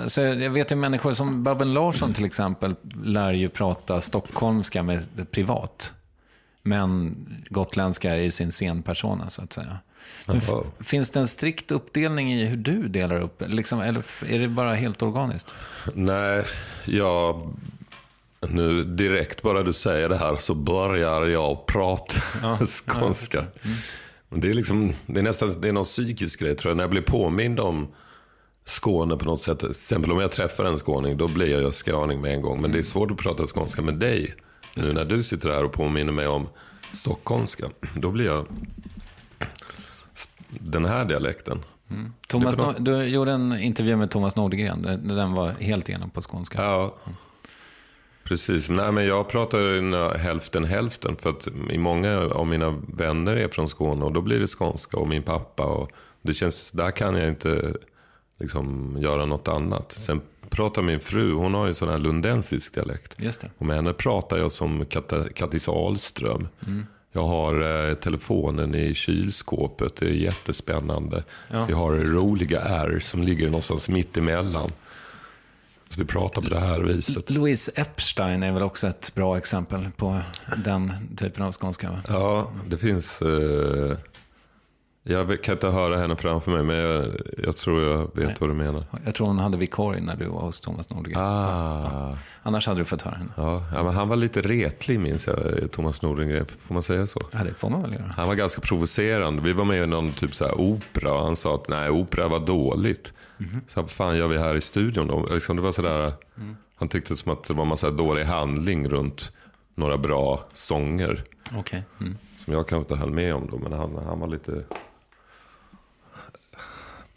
Alltså jag vet ju människor som Babben Larsson till exempel lär ju prata stockholmska med privat. Men gotländska i sin scenpersona så att säga. Finns det en strikt uppdelning i hur du delar upp? Liksom, eller är det bara helt organiskt? Nej, jag... Nu direkt bara du säger det här så börjar jag prata skånska. Men Det är, liksom, det är nästan det är någon psykisk grej tror jag. När jag blir påmind om Skåne på något sätt. Till exempel om jag träffar en skåning, då blir jag skåning med en gång. Men det är svårt att prata skånska med dig. Nu när du sitter här och påminner mig om stockholmska, då blir jag den här dialekten. Thomas, är bra. Nor- du gjorde en intervju med Thomas Nordegren. Den var helt igenom på skånska. Ja, precis. Nej, men jag pratar hälften hälften. För att många av mina vänner är från Skåne och då blir det skånska och min pappa. Och det känns, där kan jag inte liksom göra något annat. Sen pratar min fru, hon har ju sån här lundensisk dialekt. Just det. Och med henne pratar jag som Kattis Ahlström. Jag har eh, telefonen i kylskåpet, det är jättespännande. Ja, vi har roliga R som ligger någonstans mitt emellan. Så vi pratar på det här viset. Louise Epstein är väl också ett bra exempel på den typen av skånska? Va? Ja, det finns... Eh, jag kan inte höra henne framför mig, men jag, jag tror jag vet Nej. vad du menar. Jag tror hon hade vikarie när du var hos Thomas Nordegren. Ah, Annars hade du fått höra henne. ja, ja, men han var lite retlig minns jag, Thomas Nordengren. Får man säga så? Ja, det får man väl göra. Han var ganska provocerande. Vi var med i någon typ så här opera och han sa att nej, opera var dåligt. Så vad fan gör vi här i studion då? Liksom, det var sådär, Han tyckte som att det var en massa dålig handling runt några bra sånger. Okej. Mm. Som jag kanske inte höll med om då, men han, han var lite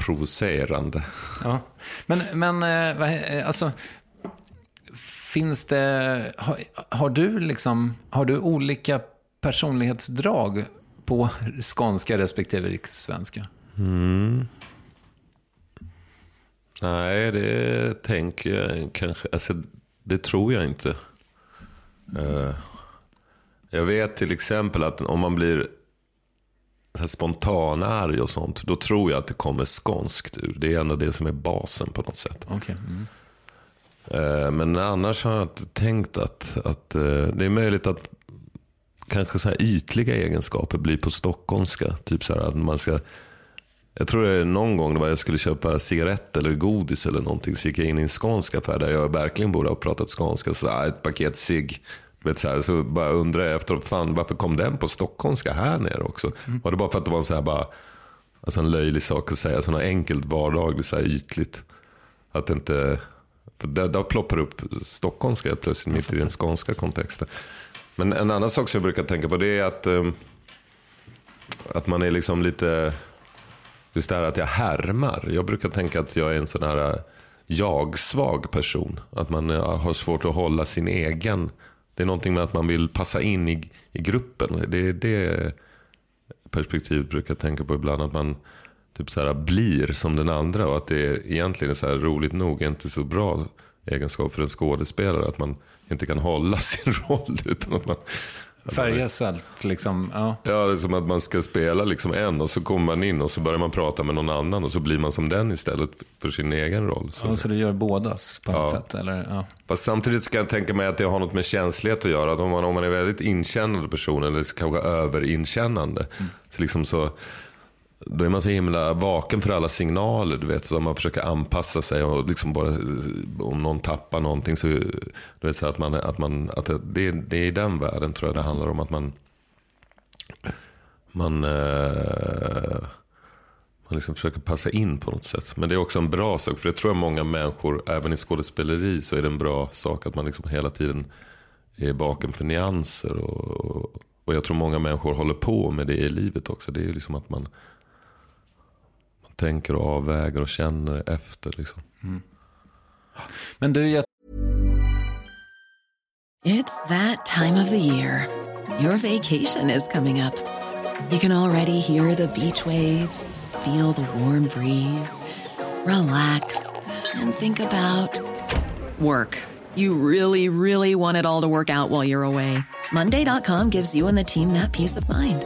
provocerande. Ja. Men, men eh, eh, alltså, finns det... Har, har du liksom... Har du olika personlighetsdrag på skånska respektive rikssvenska? Nej, det tänker jag kanske. Alltså, det tror jag inte. Eh, jag vet till exempel att om man blir så här spontanarg och sånt. Då tror jag att det kommer skånskt ur. Det är ändå det som är basen på något sätt. Okej. Mm. Eh, Men annars har jag inte tänkt att, att eh, det är möjligt att kanske så här ytliga egenskaper blir på stockholmska. Typ så här att man ska, jag tror det är någon gång var jag skulle köpa cigarett eller godis eller någonting. Så gick jag in i en skånsk affär där jag verkligen borde ha pratat skånska. Så här, ett paket cigg vet, så, här, så bara undrar jag efter, fan, varför kom den på stockholmska här nere också? Mm. Var det bara för att det var en så här bara, alltså en löjlig sak att säga, så något enkelt vardagligt, så här ytligt. Att inte, för där, där ploppar upp stockholmska helt plötsligt mitt i den skånska kontexten. Men en annan sak som jag brukar tänka på det är att, um, att man är liksom lite, just det här att jag härmar. Jag brukar tänka att jag är en sån här jag-svag person. Att man eh, har svårt att hålla sin egen. Det är någonting med att man vill passa in i, i gruppen. Det är det perspektivet brukar jag tänka på ibland. Att man typ så här blir som den andra. Och att det egentligen är så här roligt nog inte så bra egenskap för en skådespelare. Att man inte kan hålla sin roll. Utan att man Färgas allt liksom? Ja. ja, det är som att man ska spela liksom en och så kommer man in och så börjar man prata med någon annan och så blir man som den istället för sin egen roll. Så, ja, så du gör bådas på något ja. sätt? Eller? Ja. Fast samtidigt ska jag tänka mig att det har något med känslighet att göra. Att om, man, om man är väldigt inkännande person eller kanske överinkännande. Mm. Så liksom så då är man så himla vaken för alla signaler. Du vet, så man försöker anpassa sig och liksom bara om någon tappar någonting så, du vet, så att man, att man att det, det är i den världen tror jag det handlar om att man man, eh, man liksom försöker passa in på något sätt. Men det är också en bra sak, för det tror jag många människor, även i skådespeleri så är det en bra sak att man liksom hela tiden är vaken för nyanser. Och, och jag tror många människor håller på med det i livet också. Det är liksom att man tänker och avväger och känner efter. Liksom. Mm. Men du, jag... It's that time of the year. Your vacation is coming up. You can already hear the beach waves, feel the warm breeze, relax and think about work. You really, really want it all to work out while you're away. Monday.com gives you and the team that peace of mind.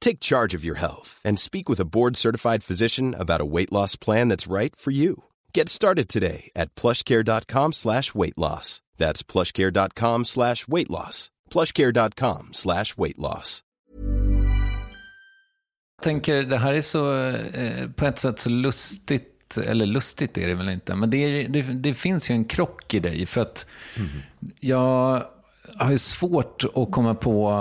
Take charge of your health and speak with a board-certified physician about a weight loss plan that's right for you. Get started today at plushcare.com slash weight loss. That's plushcare.com slash weight loss. plushcare.com slash weight loss. Jag tänker, det här är så eh, på ett sätt så lustigt, eller lustigt är det väl inte, men det, är, det, det finns ju en krock i dig för att mm. jag har ju svårt att komma på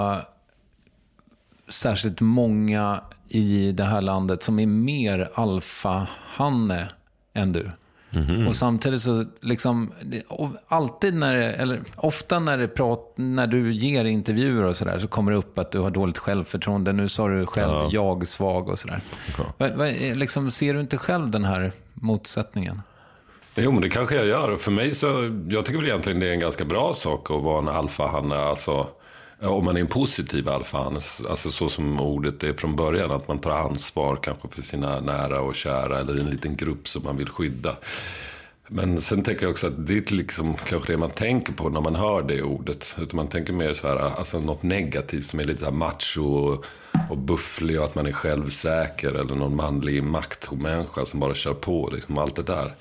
särskilt många i det här landet som är mer alfahanne än du. Mm -hmm. Och samtidigt så, liksom, alltid när eller ofta när, det prat, när du ger intervjuer och sådär så kommer det upp att du har dåligt självförtroende. Nu sa du själv ja. jag svag och sådär. Okay. Liksom, ser du inte själv den här motsättningen? Jo, men det kanske jag gör. För mig så, jag tycker väl egentligen det är en ganska bra sak att vara en alfahanne. Alltså, om man är en positiv alfahan, alltså så som ordet är från början, att man tar ansvar kanske för sina nära och kära eller en liten grupp som man vill skydda. Men sen tänker jag också att det är liksom kanske det man tänker på när man hör det ordet. Utan man tänker mer så här, alltså något negativt som är lite så macho och, och bufflig och att man är självsäker. Eller någon manlig maktmänniska som bara kör på, liksom allt det där.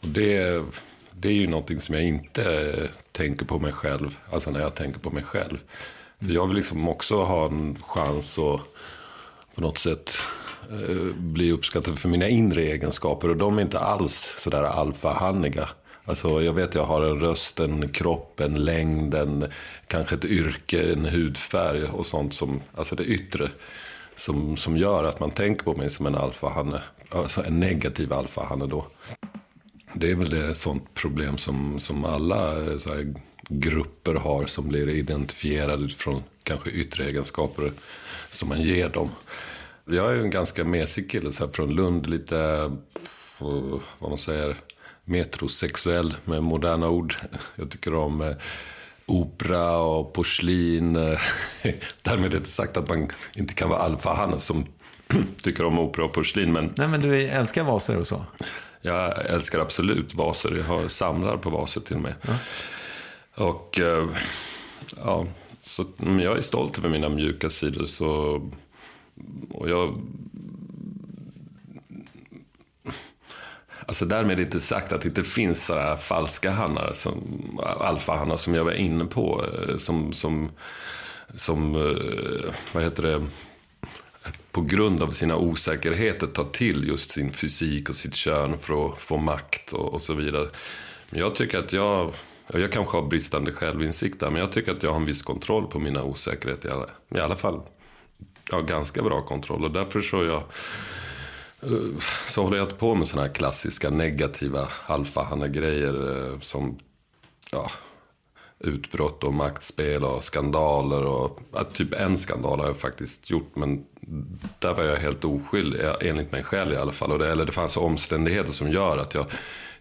Och det, det är ju någonting som jag inte tänker på mig själv, alltså när jag tänker på mig själv. För jag vill liksom också ha en chans att på något sätt eh, bli uppskattad för mina inre egenskaper. Och de är inte alls sådär alfahanniga. Alltså jag vet jag har en röst, en kropp, en längd, en, kanske ett yrke, en hudfärg och sånt som, alltså det yttre. Som, som gör att man tänker på mig som en alfahanne. Alltså en negativ alfahanne då. Det är väl ett sånt problem som, som alla eh, så här, grupper har som blir identifierade utifrån kanske yttre egenskaper som man ger dem. Jag är ju en ganska mesig kille så här, från Lund, lite, vad man säger, metrosexuell med moderna ord. Jag tycker om eh, opera och porslin. Därmed inte sagt att man inte kan vara alfahanne som tycker om opera och porslin. Men... Nej, men du älskar vaser och så? Jag älskar absolut vaser. Jag har samlar på vaser till och med. Ja. Och eh, ja, så jag är stolt över mina mjuka sidor. Så, och jag Alltså därmed inte sagt att det inte finns sådana falska hannar, som, alfahannar som jag var inne på. Eh, som, som, som eh, vad heter det, på grund av sina osäkerheter tar till just sin fysik och sitt kön för att få makt och, och så vidare. Men jag tycker att jag, jag kanske har bristande självinsikt där, men jag tycker att jag har en viss kontroll på mina osäkerheter. I alla, i alla fall, jag har ganska bra kontroll och därför så jag så håller jag inte på med sådana här klassiska negativa alfahanna-grejer eh, som ja, utbrott och maktspel och skandaler. Och, ja, typ en skandal har jag faktiskt gjort, men där var jag helt oskyldig, enligt mig själv i alla fall. Och det, eller det fanns omständigheter som gör att jag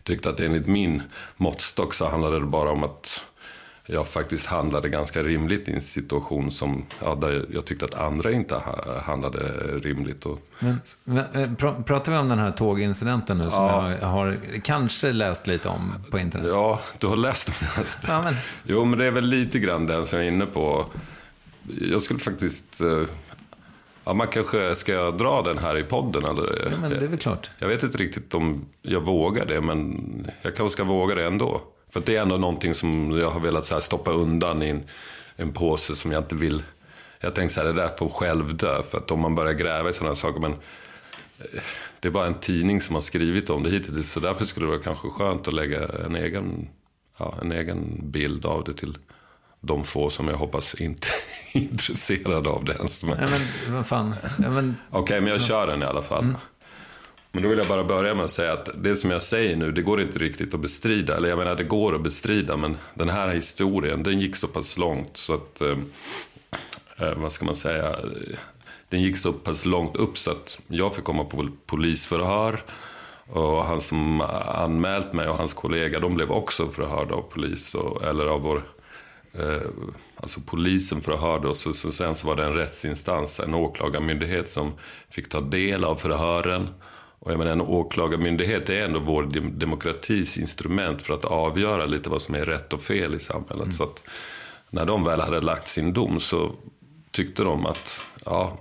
tyckte att enligt min måttstock så handlade det bara om att jag faktiskt handlade ganska rimligt i en situation som, ja, där jag tyckte att andra inte handlade rimligt. Och... Men, men, eh, pr pratar vi om den här tågincidenten nu som ja. jag har kanske läst lite om på internet? Ja, du har läst den. Ja, men... Jo, men det är väl lite grann den som jag är inne på. Jag skulle faktiskt... Eh, ja, man kanske ska dra den här i podden eller? Ja, men det är väl klart. Jag vet inte riktigt om jag vågar det, men jag kanske ska våga det ändå. För det är ändå någonting som jag har velat så stoppa undan i en, en påse som jag inte vill. Jag tänkte så här, det där får själv dö. För att om man börjar gräva i sådana saker. Men eh, det är bara en tidning som har skrivit om det hittills. Så därför skulle det vara kanske skönt att lägga en egen, ja, en egen bild av det till de få som jag hoppas inte är intresserade av det ens. Men... Nej, men vad fan. Ja, men... Okej, okay, men jag kör den i alla fall. Mm. Men då vill jag bara börja med att säga att det som jag säger nu, det går inte riktigt att bestrida. Eller jag menar, det går att bestrida, men den här historien, den gick så pass långt så att, eh, eh vad ska man säga, den gick så pass långt upp så att jag fick komma på polisförhör. Och han som anmält mig och hans kollega, de blev också förhörda av polis, och, eller av vår eh, alltså polisen förhörde oss. Och sen så var det en rättsinstans, en åklagarmyndighet som fick ta del av förhören. Och jag menar, en åklagarmyndighet är ändå vår demokratis instrument för att avgöra lite vad som är rätt och fel i samhället. Mm. Så att när de väl hade lagt sin dom så tyckte de att ja,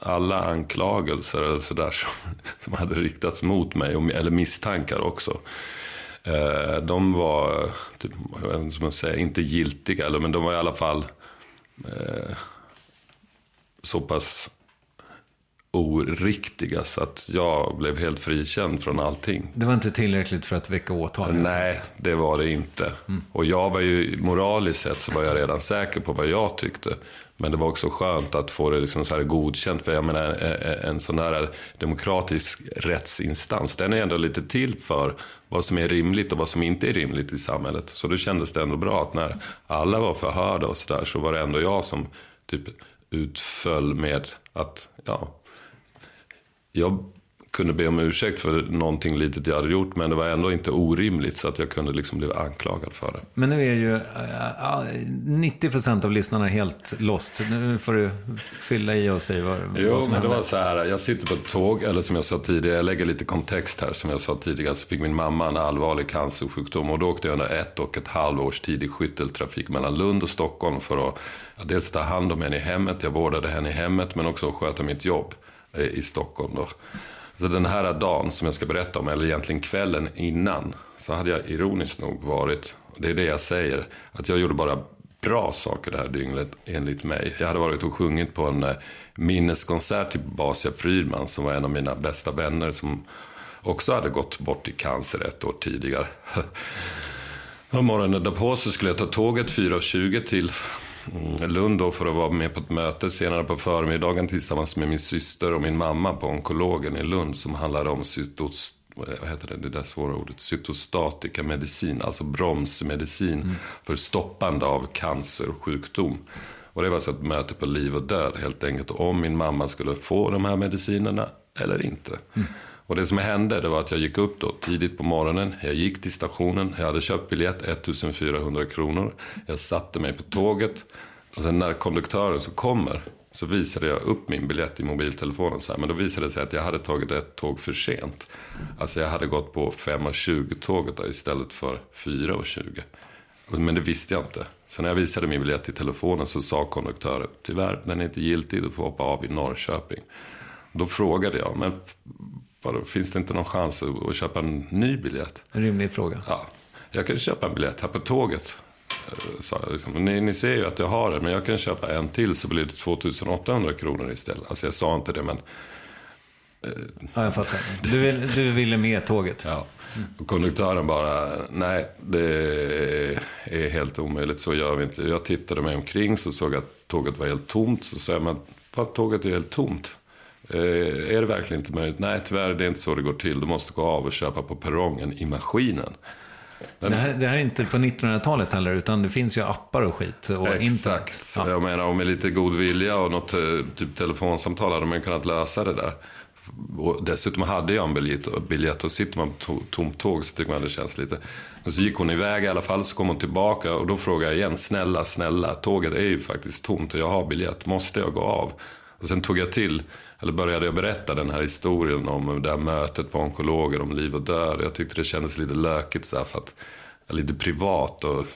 alla anklagelser eller så där som, som hade riktats mot mig, eller misstankar också. Eh, de var, typ, som man säger, inte giltiga, men de var i alla fall eh, så pass oriktiga så att jag blev helt frikänd från allting. Det var inte tillräckligt för att väcka åtal? Nej, det var det inte. Mm. Och jag var ju, moraliskt sett så var jag redan säker på vad jag tyckte. Men det var också skönt att få det liksom så här godkänt. För jag menar, en sån här demokratisk rättsinstans, den är ändå lite till för vad som är rimligt och vad som inte är rimligt i samhället. Så då kändes det ändå bra att när alla var förhörda och sådär så var det ändå jag som typ utföll med att, ja, jag kunde be om ursäkt för någonting litet jag hade gjort. Men det var ändå inte orimligt så att jag kunde liksom bli anklagad för det. Men nu är ju äh, 90% av lyssnarna helt lost. Nu får du fylla i och säga vad, jo, vad som men hände. det var så här. Jag sitter på ett tåg, eller som jag sa tidigare, jag lägger lite kontext här. Som jag sa tidigare så fick min mamma en allvarlig cancersjukdom. Och då åkte jag under ett och ett halvårs tid i skytteltrafik mellan Lund och Stockholm. För att dels ta hand om henne i hemmet, jag vårdade henne i hemmet. Men också sköta mitt jobb Eh, i Stockholm. Då. Så den här dagen som jag ska berätta om, eller egentligen kvällen innan, så hade jag ironiskt nog varit, det är det jag säger, att jag gjorde bara bra saker det här dygnet enligt mig. Jag hade varit och sjungit på en eh, minneskonsert till Basia Frydman som var en av mina bästa vänner som också hade gått bort i cancer ett år tidigare. Och morgonen därpå så skulle jag ta tåget 4.20 till Lund då för att vara med på ett möte senare på förmiddagen tillsammans med min syster och min mamma på onkologen i Lund som handlade om vad heter det, det där svåra ordet, cytostatika medicin, alltså bromsmedicin mm. för stoppande av cancer och sjukdom. Och det var så ett möte på liv och död helt enkelt. Om min mamma skulle få de här medicinerna eller inte. Mm. Och det som hände det var att jag gick upp då tidigt på morgonen. Jag gick till stationen. Jag hade köpt biljett 1400 kronor. Jag satte mig på tåget. Och sen när konduktören så kommer så visade jag upp min biljett i mobiltelefonen. Så här, men då visade det sig att jag hade tagit ett tåg för sent. Alltså jag hade gått på 5.20 tåget istället för 4.20. Men det visste jag inte. Så när jag visade min biljett i telefonen så sa konduktören, tyvärr den är inte giltig, du får hoppa av i Norrköping. Då frågade jag, men vadå, finns det inte någon chans att, att köpa en ny biljett? En rimlig fråga. Ja, jag kan köpa en biljett här på tåget. Eh, jag liksom. ni, ni ser ju att jag har den, men jag kan köpa en till så blir det 2800 kronor istället. Alltså jag sa inte det, men... Eh, ja, jag fattar. Du, vill, du ville med tåget? Ja. Och konduktören bara, nej, det är helt omöjligt, så gör vi inte. Jag tittade mig omkring så såg jag att tåget var helt tomt. Så sa jag, men fan, tåget är helt tomt. Eh, är det verkligen inte möjligt? Nej, tyvärr, det är inte så det går till. Du måste gå av och köpa på perrongen i maskinen. Men, det, här, det, här, är inte på 1900-talet heller, utan det finns ju appar och skit. Och exakt. Internet. Ja. Jag menar, med lite god vilja och något eh, typ telefonsamtal hade man kunnat lösa det där. Och dessutom hade jag en biljett, biljett och sitter man på tomt tåg så tycker man det känns lite. Men så gick hon iväg i alla fall, så kom hon tillbaka och då frågade jag igen, snälla, snälla, tåget är ju faktiskt tomt och jag har biljett, måste jag gå av? Och sen tog jag till, eller började jag berätta den här historien om det här mötet på onkologer om liv och död. Jag tyckte det kändes lite lökigt så här, för att, lite privat och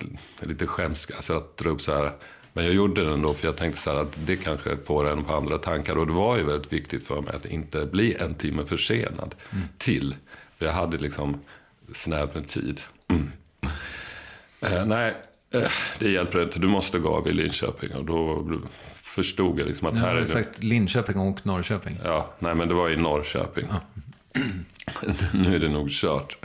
lite skämsk, alltså att dra upp så här men jag gjorde det ändå för jag tänkte så att det kanske får en på andra tankar. Och det var ju väldigt viktigt för mig att inte bli en timme försenad mm. till. För jag hade liksom snävt med tid. Mm. Eh, nej, eh, det hjälper inte. Du måste gå av i Linköping. Och då förstod jag liksom att nu här är det... sagt Linköping och Norrköping. Ja, nej men det var i Norrköping. Ah. nu är det nog kört.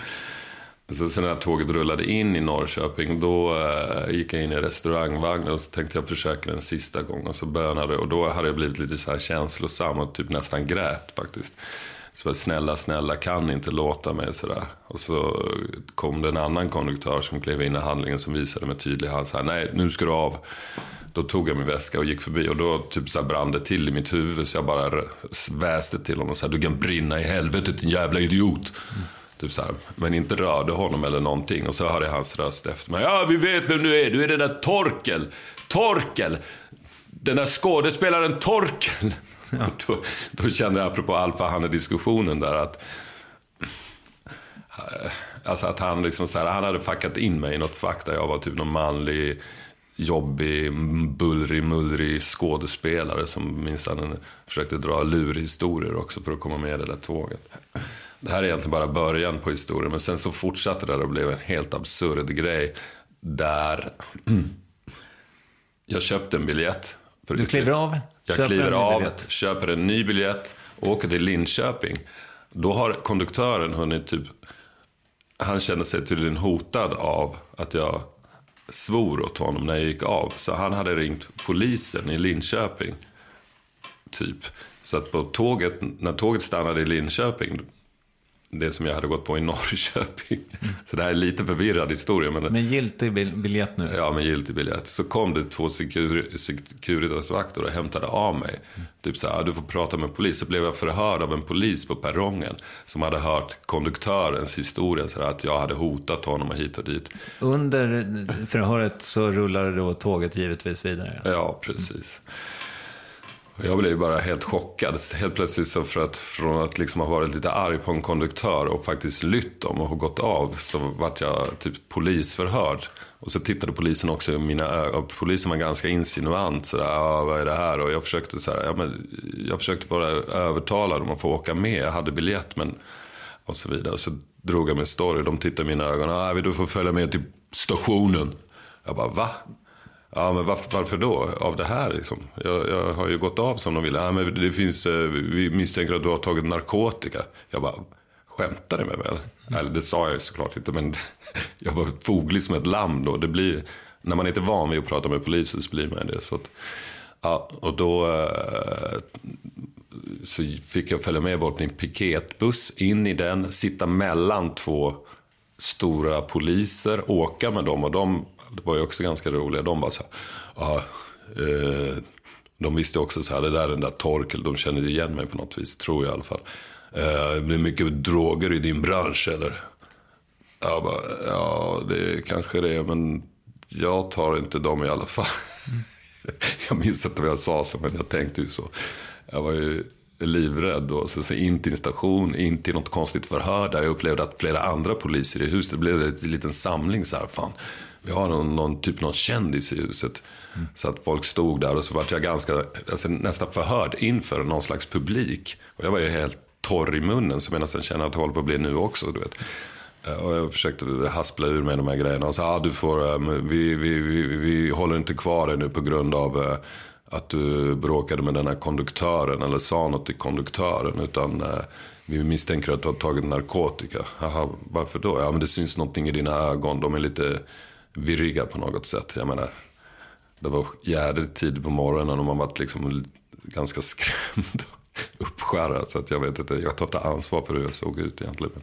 Så sen när tåget rullade in i Norrköping, då äh, gick jag in i restaurangvagnen och så tänkte jag försöka en sista gång. Och så bönade och då hade jag blivit lite så här känslosam och typ nästan grät faktiskt. Så jag, snälla, snälla, kan inte låta mig sådär. Och så kom det en annan konduktör som klev in i handlingen som visade med tydlig hand så här, nej, nu ska du av. Då tog jag min väska och gick förbi och då typ så brann det till i mitt huvud så jag bara väste till honom och sa, du kan brinna i helvetet din jävla idiot. Mm. Typ så här, men inte rörde honom eller någonting. Och så hörde jag hans röst efter mig. Ja, vi vet vem du är. Du är den där Torkel. Torkel! Den där skådespelaren Torkel. Ja. Då, då, kände jag, apropå alfahanne-diskussionen där, att... Eh, alltså att han liksom så här, han hade fuckat in mig i något fack där jag var typ någon manlig, jobbig, bullrig, mullrig skådespelare som minsann försökte dra lurhistorier också för att komma med i det där tåget. Det här är egentligen bara början på historien. Men sen så fortsatte det och blev en helt absurd grej. Där jag köpte en biljett du kliver av? Jag kliver av, köper en ny biljett och åker till Linköping. Då har konduktören hunnit typ... Han kände sig tydligen hotad av att jag svor åt honom när jag gick av. Så han hade ringt polisen i Linköping. Typ. Så att på tåget, när tåget stannade i Linköping, det som jag hade gått på i Norrköping. Så det här är lite förvirrad historia. Men, men giltig biljett nu? Ja, med giltig biljett. Så kom det två Securitas-vakter och hämtade av mig. Mm. Typ så här, du får prata med polis. Så blev jag förhörd av en polis på perrongen. Som hade hört konduktörens historia. Så här, att jag hade hotat honom och hit och dit. Under förhöret så rullade då tåget givetvis vidare? Ja, precis. Mm. Jag blev ju bara helt chockad. Helt plötsligt så för att från att liksom ha varit lite arg på en konduktör och faktiskt lytt dem och gått av så vart jag typ polisförhörd. Och så tittade polisen också i mina ögon. Polisen var ganska insinuant. Sådär, ah, vad är det här? Och jag försökte, sådär, ja, men, jag försökte bara övertala dem att få åka med. Jag hade biljett men och så vidare. Och så drog jag min story. De tittade i mina ögon. Ah, du får följa med till stationen. Jag bara, va? Ja, men varför, varför då? Av det här liksom? Jag, jag, har ju gått av som de ville. Ja, men det finns, eh, vi misstänker att du har tagit narkotika. Jag bara, skämtar ni med mig eller? eller det sa jag ju såklart inte, men jag var foglig som ett lamm då. Det blir, när man inte är van vid att prata med polisen så blir man det. Så att, ja, och då, eh, så fick jag följa med bort i en piketbuss, in i den, sitta mellan två stora poliser, åka med dem. Och de det var ju också ganska roliga. De bara så här, eh, de visste också så här, det där är den där Torkel, de känner igen mig på något vis, tror jag i alla fall. Eh, det är mycket droger i din bransch eller? Jag bara, ja det kanske det är, men jag tar inte dem i alla fall. jag minns inte vad jag sa så, men jag tänkte ju så. Jag var ju livrädd. Då. så, så in till en station, in till något konstigt förhör där jag upplevde att flera andra poliser i huset, det blev en liten samling så här, fan. Vi har någon, någon typ någon kändis i huset. Mm. Så att folk stod där och så var jag ganska, alltså, nästan förhörd inför någon slags publik. Och jag var ju helt torr i munnen som jag nästan känner att jag håller på att bli nu också. Du vet. Eh, och jag försökte haspla ur mig de här grejerna. Och sa, ah, du får, eh, vi, vi, vi, vi håller inte kvar dig nu på grund av eh, att du bråkade med den här konduktören eller sa något till konduktören. Utan vi misstänker att du har tagit narkotika. Aha, varför då? Ja men det syns någonting i dina ögon. De är lite virriga på något sätt. Jag menar, det var jädrigt tid på morgonen och man var liksom ganska skrämd och uppskärrad. Så att jag vet inte, jag tar inte ansvar för hur jag såg ut egentligen.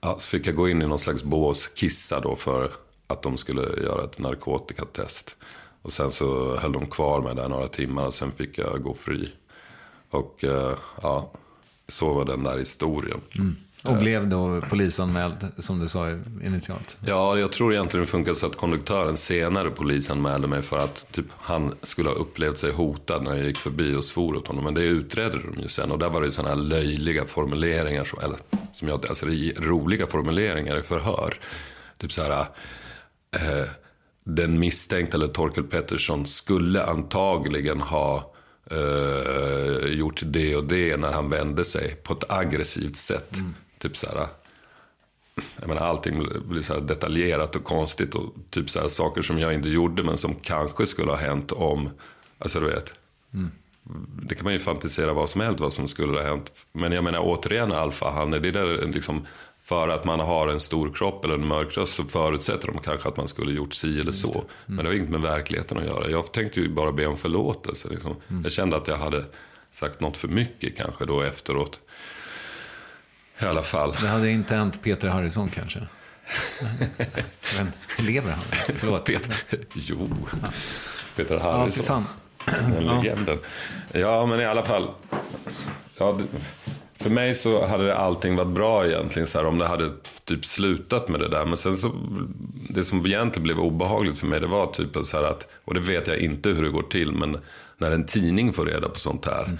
Ja, så fick jag gå in i någon slags bås, kissa då för att de skulle göra ett narkotikatest. Och sen så höll de kvar mig där några timmar och sen fick jag gå fri. Och eh, ja, så var den där historien. Mm. Och blev då polisanmäld, som du sa initialt? Ja, jag tror egentligen det funkar så att konduktören senare polisanmälde mig för att typ, han skulle ha upplevt sig hotad när jag gick förbi och svor åt honom. Men det utredde de ju sen. Och där var det sådana här löjliga formuleringar, som, eller som jag, alltså roliga formuleringar i förhör. Typ så här, eh, den misstänkte, eller Torkel Pettersson, skulle antagligen ha eh, gjort det och det när han vände sig på ett aggressivt sätt. Mm. Typ så här, jag menar, allting blir så detaljerat och konstigt och typ så här, saker som jag inte gjorde men som kanske skulle ha hänt om, alltså du vet. Mm. Det kan man ju fantisera vad som helst vad som skulle ha hänt. Men jag menar återigen Alfa, han är det där liksom, för att man har en stor kropp eller en mörk röst så förutsätter de kanske att man skulle gjort si eller så. Mm. Men det har inget med verkligheten att göra. Jag tänkte ju bara be om förlåtelse. Liksom. Mm. Jag kände att jag hade sagt något för mycket kanske då efteråt. I alla fall. Det hade inte hänt Peter Harrison kanske? Men lever han? Förlåt. Peter, jo, ja. Peter Harrison. Ja, Den legenden. Ja, men i alla fall. Ja, för mig så hade allting varit bra egentligen. Så här, om det hade typ slutat med det där. Men sen så, det som egentligen blev obehagligt för mig. Det var typ så här att, och det vet jag inte hur det går till. Men när en tidning får reda på sånt här. Mm.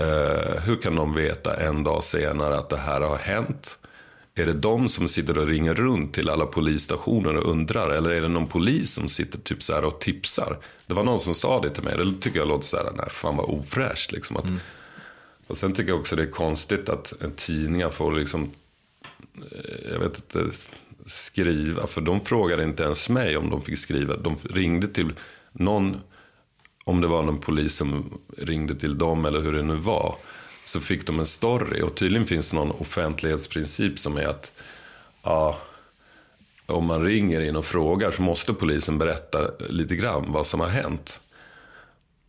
Eh, hur kan de veta en dag senare att det här har hänt? Är det de som sitter och ringer runt till alla polisstationer och undrar? Eller är det någon polis som sitter typ så här och tipsar? Det var någon som sa det till mig. Det tycker jag låter så här, nej fan vad ofräscht. Liksom, att, mm. Och sen tycker jag också det är konstigt att en tidning får liksom, eh, jag vet inte, skriva. För de frågade inte ens mig om de fick skriva. De ringde till någon om det var någon polis som ringde till dem eller hur det nu var. Så fick de en story och tydligen finns det någon offentlighetsprincip som är att ja, om man ringer in och frågar så måste polisen berätta lite grann vad som har hänt.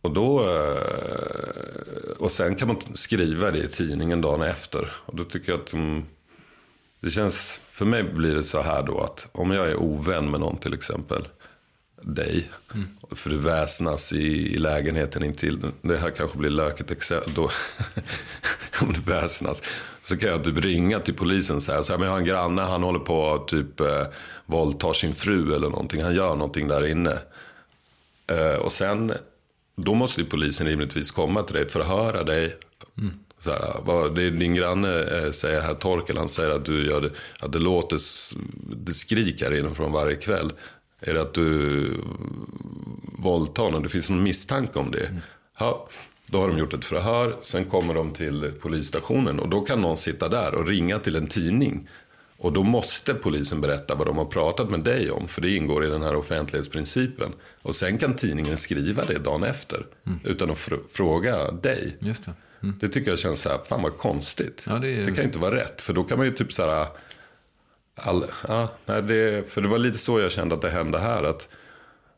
Och, då, eh, och sen kan man skriva det i tidningen dagen efter. Och då tycker jag att mm, det känns, för mig blir det så här då att om jag är ovän med någon till exempel dig. Mm. För du väsnas i, i lägenheten intill. Det här kanske blir löket exempel. om du väsnas. Så kan jag typ ringa till polisen och säga så här, men jag har en granne, han håller på att typ eh, våldtar sin fru eller någonting. Han gör någonting där inne. Eh, och sen, då måste ju polisen rimligtvis komma till dig, förhöra dig. Mm. Så här, vad, det din granne eh, säger här, Torkel, han säger att du gör det, att det låter, det skriker inifrån varje kväll. Är det att du våldtar någon? Det finns någon misstanke om det. Ja, då har de gjort ett förhör. Sen kommer de till polisstationen. Och då kan någon sitta där och ringa till en tidning. Och då måste polisen berätta vad de har pratat med dig om. För det ingår i den här offentlighetsprincipen. Och sen kan tidningen skriva det dagen efter. Mm. Utan att fr fråga dig. Just det. Mm. det tycker jag känns så här, fan vad konstigt. Ja, det, är... det kan inte vara rätt. För då kan man ju typ så här All, ja, det, för det var lite så jag kände att det hände här. Att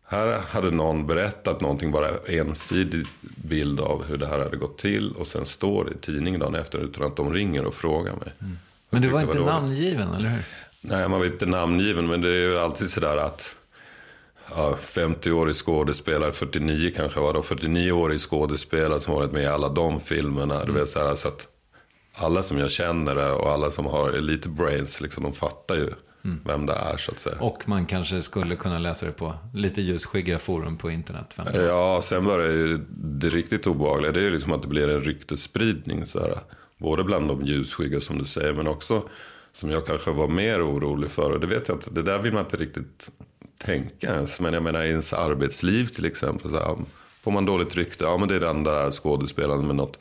Här hade någon berättat någonting, bara ensidig bild av hur det här hade gått till. Och sen står det i tidningen dagen efter utan att de ringer och frågar mig. Mm. Men du var inte var namngiven, eller hur? Nej, man var inte namngiven, men det är ju alltid sådär att ja, 50-årig skådespelare, 49 kanske var det, 49-årig skådespelare som varit med i alla de filmerna. Mm. Du vet, så, här, så att alla som jag känner och alla som har lite brains, liksom, de fattar ju mm. vem det är så att säga. Och man kanske skulle kunna läsa det på lite ljusskygga forum på internet. Ja, sen det ju det riktigt obehagliga. Det är ju liksom att det blir en ryktesspridning. Så här. Både bland de ljusskygga som du säger, men också som jag kanske var mer orolig för. Och det vet jag inte, det där vill man inte riktigt tänka ens. Men jag menar i ens arbetsliv till exempel. Så här, får man dåligt rykte, ja men det är den där skådespelaren med något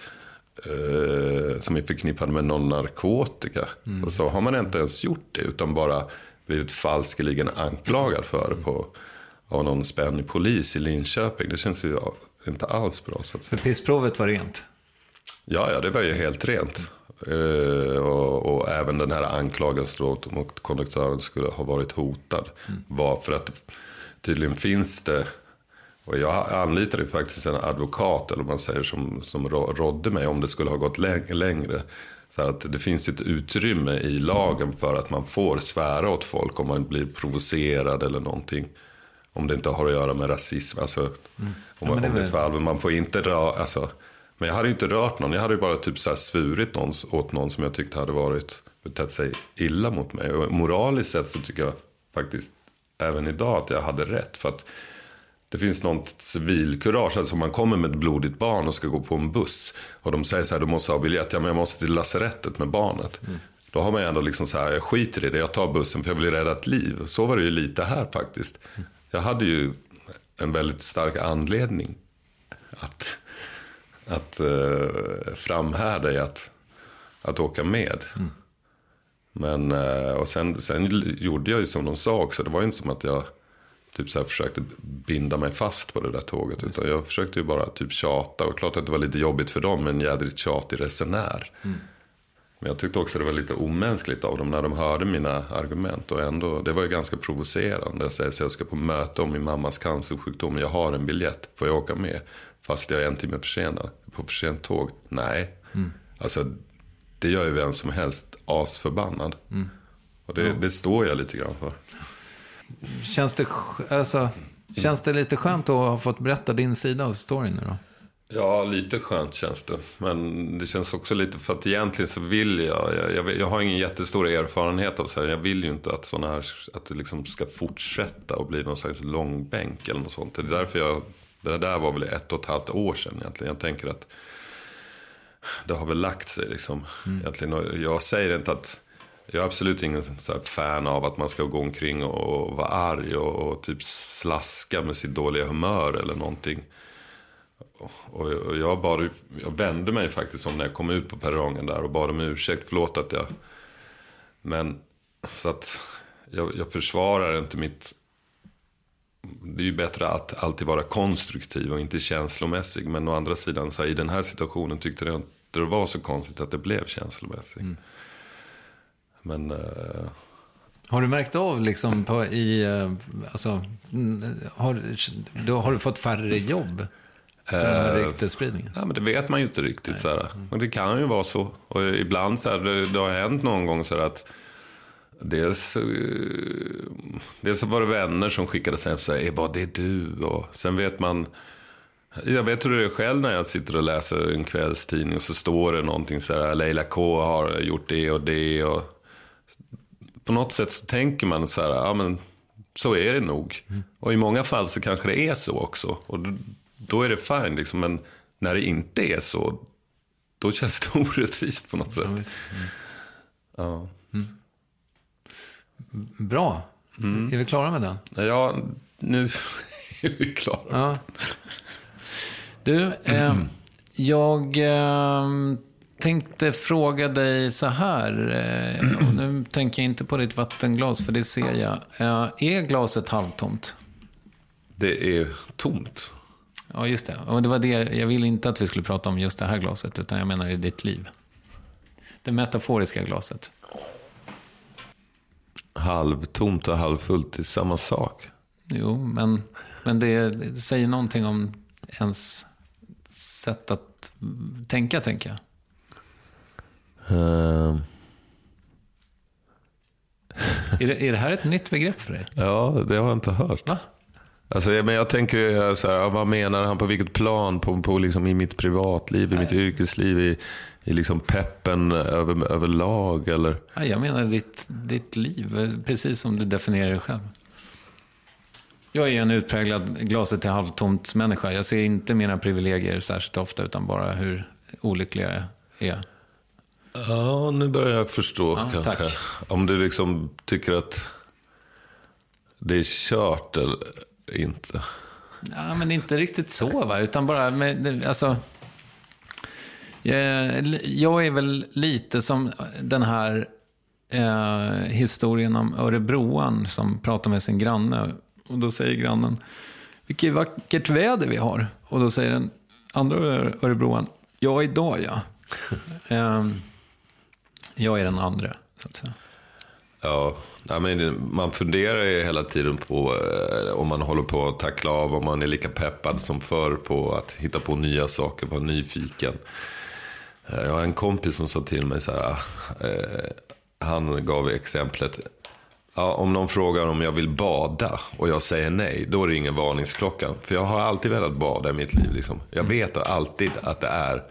eh, som är förknippad med någon narkotika. Mm. Och så har man inte ens gjort det utan bara blivit falskeligen anklagad för det på, av någon spännig polis i Linköping. Det känns ju inte alls bra. Så att För pissprovet var rent? Ja, ja, det var ju helt rent. Uh, och, och, även den här anklagelsen mot konduktören skulle ha varit hotad. Mm. Var för att tydligen finns det och jag anlitade faktiskt en advokat, eller man säger, som, som rådde mig om det skulle ha gått längre. Så att det finns ett utrymme i lagen för att man får svära åt folk om man blir provocerad eller någonting. Om det inte har att göra med rasism. Alltså, mm. om, ja, om det är väl... Man får inte röra, alltså, men jag hade inte rört någon. Jag hade bara typ så svurit någon, åt någon som jag tyckte hade varit, betett sig illa mot mig. Och moraliskt sett så tycker jag faktiskt även idag att jag hade rätt. För att det finns något civilkurage. Alltså om man kommer med ett blodigt barn och ska gå på en buss. Och de säger så här, du måste ha biljett. Ja men jag måste till lasarettet med barnet. Mm. Då har man ju ändå liksom så här, jag skiter i det. Jag tar bussen för jag vill rädda ett liv. Så var det ju lite här faktiskt. Mm. Jag hade ju en väldigt stark anledning att, att uh, framhärda i att, att åka med. Mm. Men, uh, och sen, sen gjorde jag ju som de sa också. Det var ju inte som att jag typ så här försökte binda mig fast på det där tåget. Utan jag försökte ju bara typ tjata. Och klart att det var lite jobbigt för dem med en jädrigt tjatig resenär. Mm. Men jag tyckte också det var lite omänskligt av dem när de hörde mina argument. Och ändå, det var ju ganska provocerande. Jag säger så jag ska på möte om min mammas cancersjukdom. Jag har en biljett, får jag åka med? Fast jag är en timme försenad. På för sent tåg? Nej. Mm. Alltså, det gör ju vem som helst asförbannad. Mm. Och det, det står jag lite grann för. Känns det, alltså, känns det lite skönt att ha fått berätta din sida av storyn nu då? Ja, lite skönt känns det. Men det känns också lite för att egentligen så vill jag. Jag, jag, jag har ingen jättestor erfarenhet av så här. Jag vill ju inte att sådana här, att det liksom ska fortsätta och bli någon slags långbänk eller något sånt. Det är därför jag, det där var väl ett och ett halvt år sedan egentligen. Jag tänker att det har väl lagt sig liksom. Mm. Egentligen. Och jag säger inte att jag är absolut ingen fan av att man ska gå omkring och vara arg och, och typ slaska med sitt dåliga humör eller någonting. Och jag, bad, jag vände mig faktiskt om när jag kom ut på perrongen där och bad om ursäkt. Förlåt att jag... Men så att jag, jag försvarar inte mitt... Det är ju bättre att alltid vara konstruktiv och inte känslomässig. Men å andra sidan, så här, i den här situationen tyckte jag inte det var så konstigt att det blev känslomässigt. Mm. Men... Uh... Har du märkt av liksom på, i, uh, alltså, har, då har du fått färre jobb? För den här eh, ryktesspridningen? Ja, men det vet man ju inte riktigt. Så här. Och det kan ju vara så. Och ibland så här, det, det har hänt någon gång så här att Dels, dels var det vänner som skickade hem och sa, vad det är du? Och sen vet man, jag vet hur det är själv när jag sitter och läser en kvällstidning och så står det någonting så här, Leila K har gjort det och det. Och på något sätt så tänker man så här, ja men så är det nog. Mm. Och i många fall så kanske det är så också. Och då är det fine liksom. Men när det inte är så, då känns det orättvist på något sätt. Ja, mm. ja. Mm. Bra. Mm. Är vi klara med den? Ja, nu är vi klara. Ja. Du, eh, jag... Eh, tänkte fråga dig så här. Eh, nu tänker jag inte på ditt vattenglas, för det ser jag. Eh, är glaset halvtomt? Det är tomt. Ja, just det. Och det var det. Jag ville inte att vi skulle prata om just det här glaset, utan jag menar i ditt liv. Det metaforiska glaset. Halvtomt och halvfullt är samma sak. Jo, men, men det, det säger någonting om ens sätt att tänka, tänker jag. Eh, Är det, är det här ett nytt begrepp för dig? ja, det har jag inte hört. Va? Alltså, men jag tänker eh, så här, vad menar han på vilket plan? På, på liksom i mitt privatliv, i mitt yrkesliv, i, i liksom peppen över, överlag eller? Nej, jag menar ditt, ditt liv, precis som du definierar det själv. Jag är en utpräglad glaset till halvtomt människa. Jag ser inte mina privilegier särskilt ofta, utan bara hur olyckliga jag är. Ja, nu börjar jag förstå Ja, kanske. tack. Om du liksom tycker att det är kört eller inte. Ja, men inte riktigt så, va? utan bara med, alltså... Jag, jag är väl lite som den här eh, historien om Örebroan som pratar med sin granne. Och då säger grannen, vilket vackert väder vi har. Och då säger den andra Örebroan, ja idag ja. eh, jag är den andra, så att säga. Ja, man funderar ju hela tiden på eh, om man håller på att tackla av, om man är lika peppad som förr på att hitta på nya saker, vara nyfiken. Eh, Jag har en kompis som sa till mig så här, ah, eh, han gav exemplet, ja, om någon frågar om jag vill bada och jag säger nej, då ringer varningsklockan. För jag har alltid velat bada i mitt liv. Liksom. Jag vet alltid att det är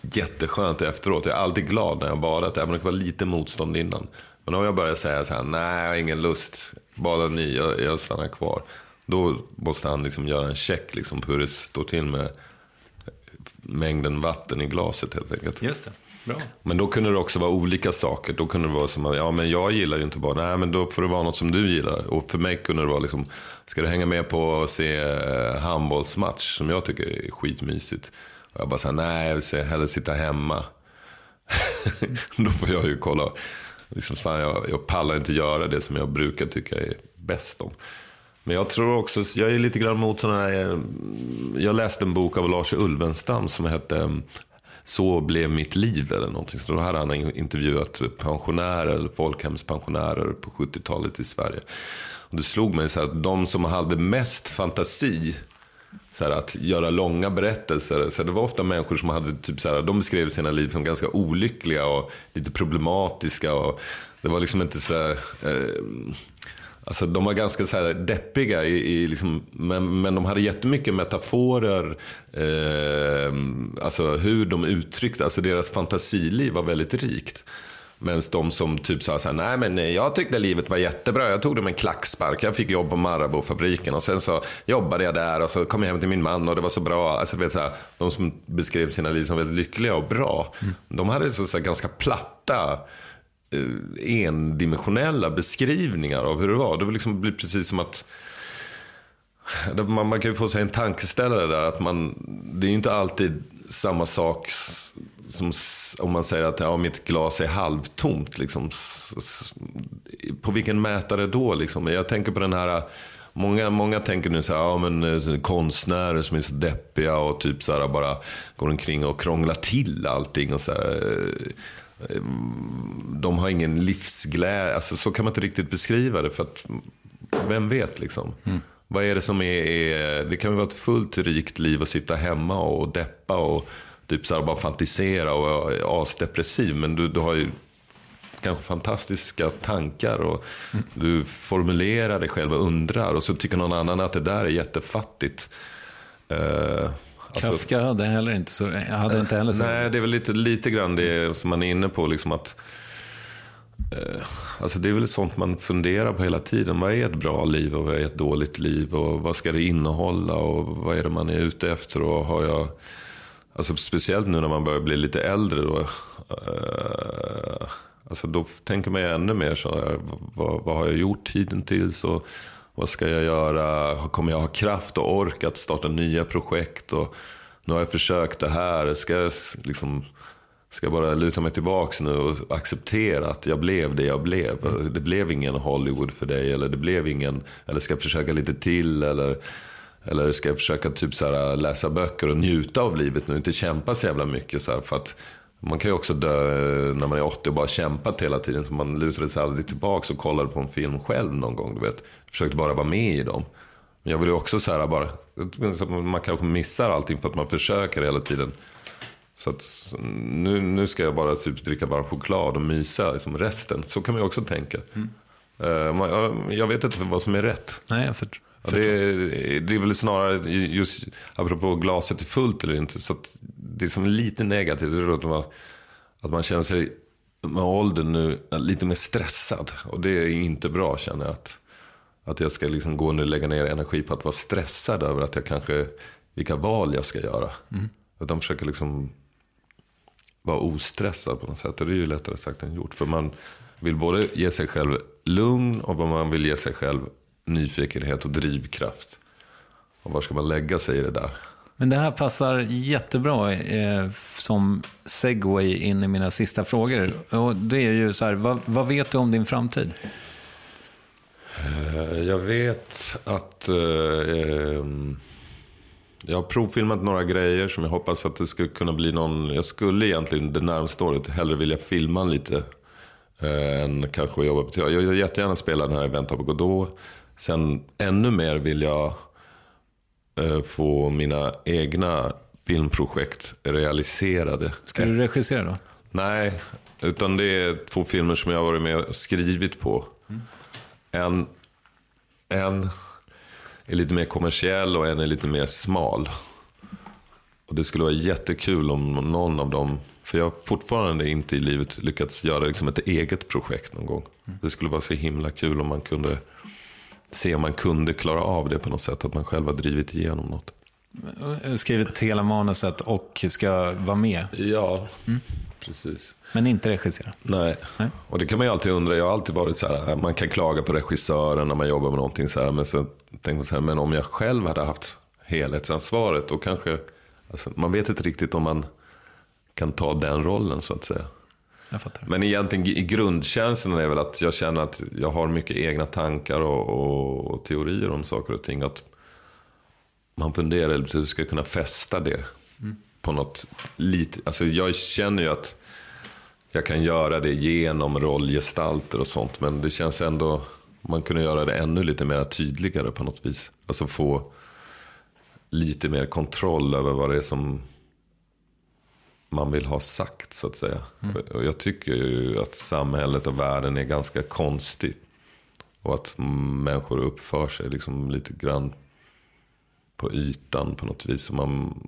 jätteskönt efteråt. Jag är alltid glad när jag har badat, även om det var lite motstånd innan. Men om jag börjar säga så här, nej jag har ingen lust, bada ny, jag, jag stannar kvar. Då måste han liksom göra en check liksom på hur det står till med mängden vatten i glaset helt enkelt. Just det, bra. Men då kunde det också vara olika saker. Då kunde det vara som att, ja men jag gillar ju inte bara, nej men då får det vara något som du gillar. Och för mig kunde det vara liksom, ska du hänga med på att se eh, handbollsmatch som jag tycker är skitmysigt. Och jag bara säger nej jag vill hellre sitta hemma. då får jag ju kolla, liksom, fan, jag, jag pallar inte göra det som jag brukar tycka är bäst om. Men jag tror också, jag är lite grann mot sådana här, eh, jag läste en bok av Lars Ulvenstam som hette eh, Så blev mitt liv eller någonting. Så då hade han intervjuat pensionärer, eller folkhemspensionärer på 70-talet i Sverige. Och det slog mig så här att de som hade mest fantasi så här, att göra långa berättelser. Så det var ofta människor som hade typ så här, de beskrev sina liv som ganska olyckliga och lite problematiska. Och det var liksom inte så här, eh, Alltså de var ganska så här deppiga, i, i liksom, men, men de hade jättemycket metaforer. Eh, alltså hur de uttryckte, alltså deras fantasiliv var väldigt rikt. Medan de som typ sa så här, nej men jag tyckte livet var jättebra, jag tog det med en klackspark, jag fick jobb på Marabou-fabriken och sen så jobbade jag där och så kom jag hem till min man och det var så bra. Alltså, du vet, så här, de som beskrev sina liv som väldigt lyckliga och bra, de hade så, så här, ganska platta eh, endimensionella beskrivningar av hur det var. Det var liksom blir precis som att man, man kan ju få sig en tankeställare där. Att man, det är ju inte alltid samma sak som om man säger att ja, mitt glas är halvtomt. Liksom. På vilken mätare då? Liksom? Jag tänker på den här Många, många tänker nu så här, ja, men, eh, konstnärer som är så deppiga och typ så här, bara går omkring och krånglar till allting. Och så här, eh, eh, de har ingen livsglädje. Alltså, så kan man inte riktigt beskriva det. För att, vem vet liksom. Mm. Vad är det som är, är... Det kan vara ett fullt rikt liv att sitta hemma och deppa och typ så här bara fantisera och vara asdepressiv. Men du, du har ju kanske fantastiska tankar och du formulerar dig själv och undrar. Och så tycker någon annan att det där är jättefattigt. Uh, Kafka hade heller inte så, hade inte heller så. Nej, det är väl lite, lite grann det som man är inne på. Liksom att, Eh, alltså det är väl sånt man funderar på hela tiden. Vad är ett bra liv och vad är ett dåligt liv? Och vad ska det innehålla? Och vad är det man är ute efter? Och har jag, alltså speciellt nu när man börjar bli lite äldre. Då, eh, alltså då tänker man ju ännu mer så här, vad, vad har jag gjort tiden? Och, vad ska jag göra? Kommer jag ha kraft och ork att starta nya projekt? Och nu har jag försökt det här. Ska jag liksom, ska jag bara luta mig tillbaka nu och acceptera att jag blev det jag blev? Det blev ingen Hollywood för dig. Eller det blev ingen, eller ska jag försöka lite till? Eller, eller ska jag försöka typ så här, äh, läsa böcker och njuta av livet nu? Inte kämpa så jävla mycket så här, för att Man kan ju också dö äh, när man är 80 och bara kämpat hela tiden. Så man lutade sig aldrig tillbaka och kollade på en film själv någon gång. Du vet. Försökte bara vara med i dem. Men jag vill ju också så här äh, bara, man kanske missar allting för att man försöker hela tiden. Så att nu, nu ska jag bara typ dricka varm choklad och mysa liksom resten. Så kan man ju också tänka. Mm. Uh, jag vet inte vad som är rätt. Nej, jag förstår. Ja, det, är, det är väl snarare, just apropå glaset är fullt eller inte, så det som är lite negativt att man, att man känner sig med åldern nu lite mer stressad. Och det är inte bra känner jag. Att, att jag ska liksom gå nu och lägga ner energi på att vara stressad över att jag kanske, vilka val jag ska göra. Mm. Utan försöka liksom vara ostressad på något sätt. Och det är ju lättare sagt än gjort. För man vill både ge sig själv lugn och man vill ge sig själv nyfikenhet och drivkraft. Och var ska man lägga sig i det där? Men det här passar jättebra eh, som segway in i mina sista frågor. Och det är ju så här, vad, vad vet du om din framtid? Eh, jag vet att eh, eh, jag har provfilmat några grejer som jag hoppas att det ska kunna bli någon. Jag skulle egentligen det närmaste året hellre vilja filma lite. Eh, än kanske jobba på teater. Jag vill jättegärna spela den här Vänta på Godot. Sen ännu mer vill jag eh, få mina egna filmprojekt realiserade. Ska du regissera då? Nej, utan det är två filmer som jag har varit med och skrivit på. Mm. En, en är lite mer kommersiell och en är lite mer smal. Och det skulle vara jättekul om någon av dem, för jag har fortfarande inte i livet lyckats göra liksom ett eget projekt någon gång. Mm. Det skulle vara så himla kul om man kunde se om man kunde klara av det på något sätt. Att man själv har drivit igenom något. Skrivit hela manuset och ska vara med? Ja, mm. precis. Men inte regissera? Nej. Nej. och det kan man ju alltid undra. Jag har alltid varit så här, man kan klaga på regissören när man jobbar med någonting så här. Men så tänkte så här, men om jag själv hade haft helhetsansvaret, då kanske, alltså, man vet inte riktigt om man kan ta den rollen så att säga. Men egentligen i grundkänslan är väl att jag känner att jag har mycket egna tankar och, och, och teorier om saker och ting. Att man funderar hur ska kunna fästa det mm. på något lite. Alltså jag känner ju att jag kan göra det genom rollgestalter och sånt. Men det känns ändå, man kunde göra det ännu lite mer tydligare på något vis. Alltså få lite mer kontroll över vad det är som man vill ha sagt så att säga. Mm. Och jag tycker ju att samhället och världen är ganska konstigt. Och att människor uppför sig liksom lite grann på ytan på något vis. Och man,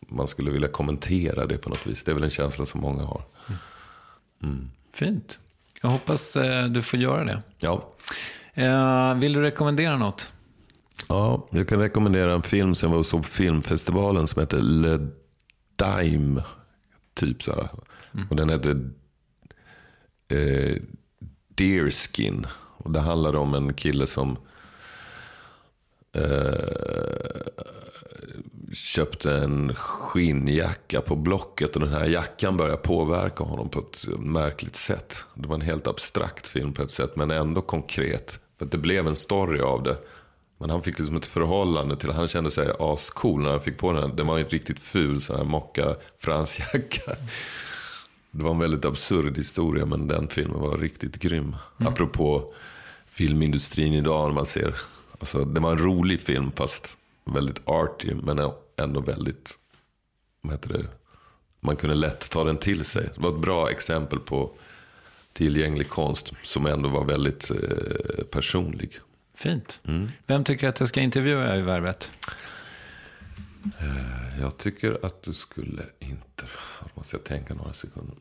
man skulle vilja kommentera det på något vis. Det är väl en känsla som många har. Mm. Fint. Jag hoppas eh, du får göra det. Ja. Eh, vill du rekommendera något? Ja, jag kan rekommendera en film som jag var och såg på filmfestivalen som heter Le Dime. Typ så här. Mm. Och den heter eh, Deerskin. Och det handlar om en kille som eh, köpte en skinnjacka på Blocket. Och den här jackan började påverka honom på ett märkligt sätt. Det var en helt abstrakt film på ett sätt, men ändå konkret. För det blev en story av det. Men han fick liksom ett förhållande till, han kände sig ascool när han fick på den. Den var en riktigt ful sån här mocka fransjacka. Det var en väldigt absurd historia men den filmen var riktigt grym. Mm. Apropå filmindustrin idag när man ser. Alltså, det var en rolig film fast väldigt arty men ändå väldigt, vad heter det? Man kunde lätt ta den till sig. Det var ett bra exempel på tillgänglig konst som ändå var väldigt eh, personlig. Fint. Mm. Vem tycker att jag ska intervjua i Värvet? Eh, jag tycker att du skulle inte... Då måste jag tänka några sekunder.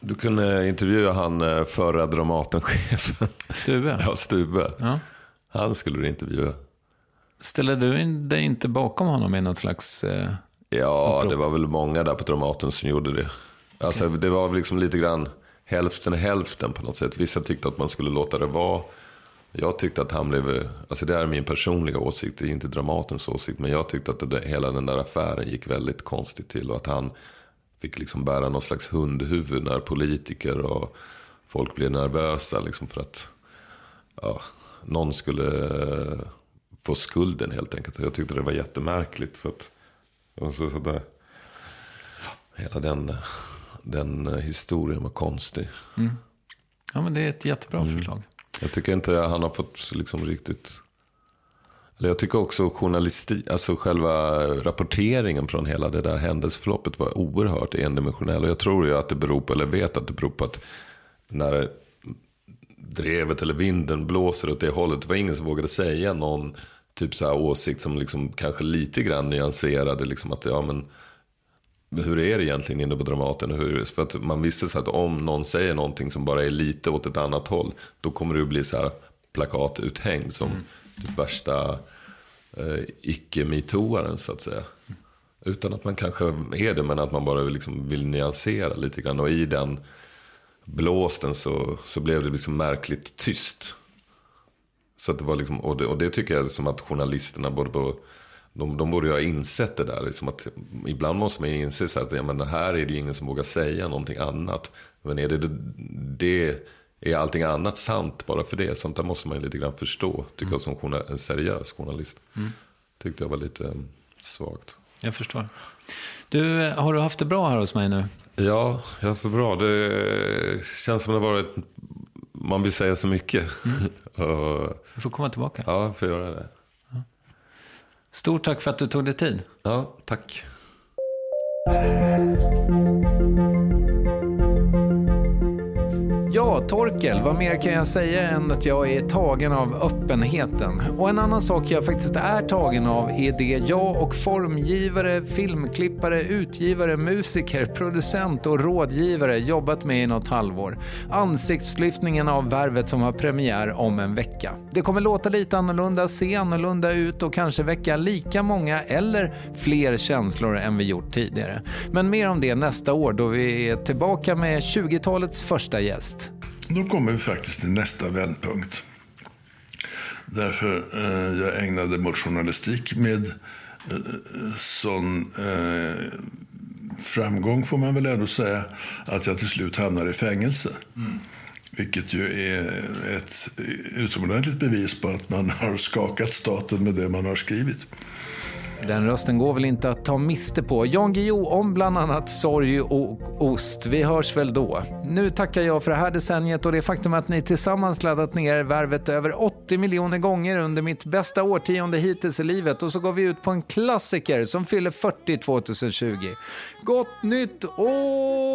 Du kunde intervjua han eh, förra Dramaten-chefen. Stube? Ja, Stube. Ja. Han skulle du intervjua. Ställer du dig inte bakom honom i något slags... Eh, ja, upprop? det var väl många där på Dramaten som gjorde det. Alltså, okay. Det var väl liksom lite grann hälften hälften på något sätt. Vissa tyckte att man skulle låta det vara. Jag tyckte att han blev, alltså det är min personliga åsikt, det är inte Dramatens åsikt. Men jag tyckte att det, hela den där affären gick väldigt konstigt till. Och att han fick liksom bära någon slags hundhuvud när politiker och folk blev nervösa. Liksom för att ja, någon skulle få skulden helt enkelt. Jag tyckte det var jättemärkligt. För att, och så, så där. hela den, den historien var konstig. Ja, men det är ett jättebra Mm. förslag. Jag tycker inte han har fått liksom riktigt... Eller jag tycker också journalistik, alltså själva rapporteringen från hela det där händelseförloppet var oerhört endimensionell. Och jag tror ju att det beror på, eller vet att det beror på att när drevet eller vinden blåser åt det hållet. Det var ingen som vågade säga någon typ så här åsikt som liksom kanske lite grann nyanserade. Liksom att, ja men hur är det egentligen inne på Dramaten? Hur, för att man visste så att om någon säger någonting som bara är lite åt ett annat håll. Då kommer det att bli så här plakatuthängd som typ värsta eh, icke-metooaren så att säga. Utan att man kanske är det men att man bara liksom vill nyansera lite grann. Och i den blåsten så, så blev det liksom märkligt tyst. Så det var liksom, och, det, och det tycker jag som att journalisterna borde på, de, de borde ju ha insett det där. Liksom att, ibland måste man ju inse så att ja, men här är det ju ingen som vågar säga någonting annat. Men är det, det är allting annat sant bara för det? Sånt där måste man ju lite grann förstå. Tycker jag som journal, en seriös journalist. Tyckte jag var lite eh, svagt. Jag förstår. Du, har du haft det bra här hos mig nu? Ja, jag är så bra. Det känns som det har varit, man vill säga så mycket. Och, Du får komma tillbaka. ja, får göra det. Stort tack för att du tog dig tid. Ja, tack. Ja, Torkel, vad mer kan jag säga än att jag är tagen av öppenheten? Och en annan sak jag faktiskt är tagen av är det jag och formgivare, filmklippare, utgivare, musiker, producent och rådgivare jobbat med i något halvår. Ansiktslyftningen av Värvet som har premiär om en vecka. Det kommer låta lite annorlunda, se annorlunda ut och kanske väcka lika många eller fler känslor än vi gjort tidigare. Men mer om det nästa år då vi är tillbaka med 20-talets första gäst. Då kommer vi faktiskt till nästa vändpunkt. Därför eh, jag ägnade mot journalistik med eh, sån eh, framgång får man väl ändå säga att jag till slut hamnar i fängelse. Vilket ju är ett utomordentligt bevis på att man har skakat staten med det man har skrivit. Den rösten går väl inte att ta miste på. Jan Guillou om bland annat sorg och ost. Vi hörs väl då. Nu tackar jag för det här decenniet och det faktum att ni tillsammans laddat ner värvet över 80 miljoner gånger under mitt bästa årtionde hittills i livet och så går vi ut på en klassiker som fyller 40 2020. Gott nytt år!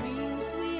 Dreams we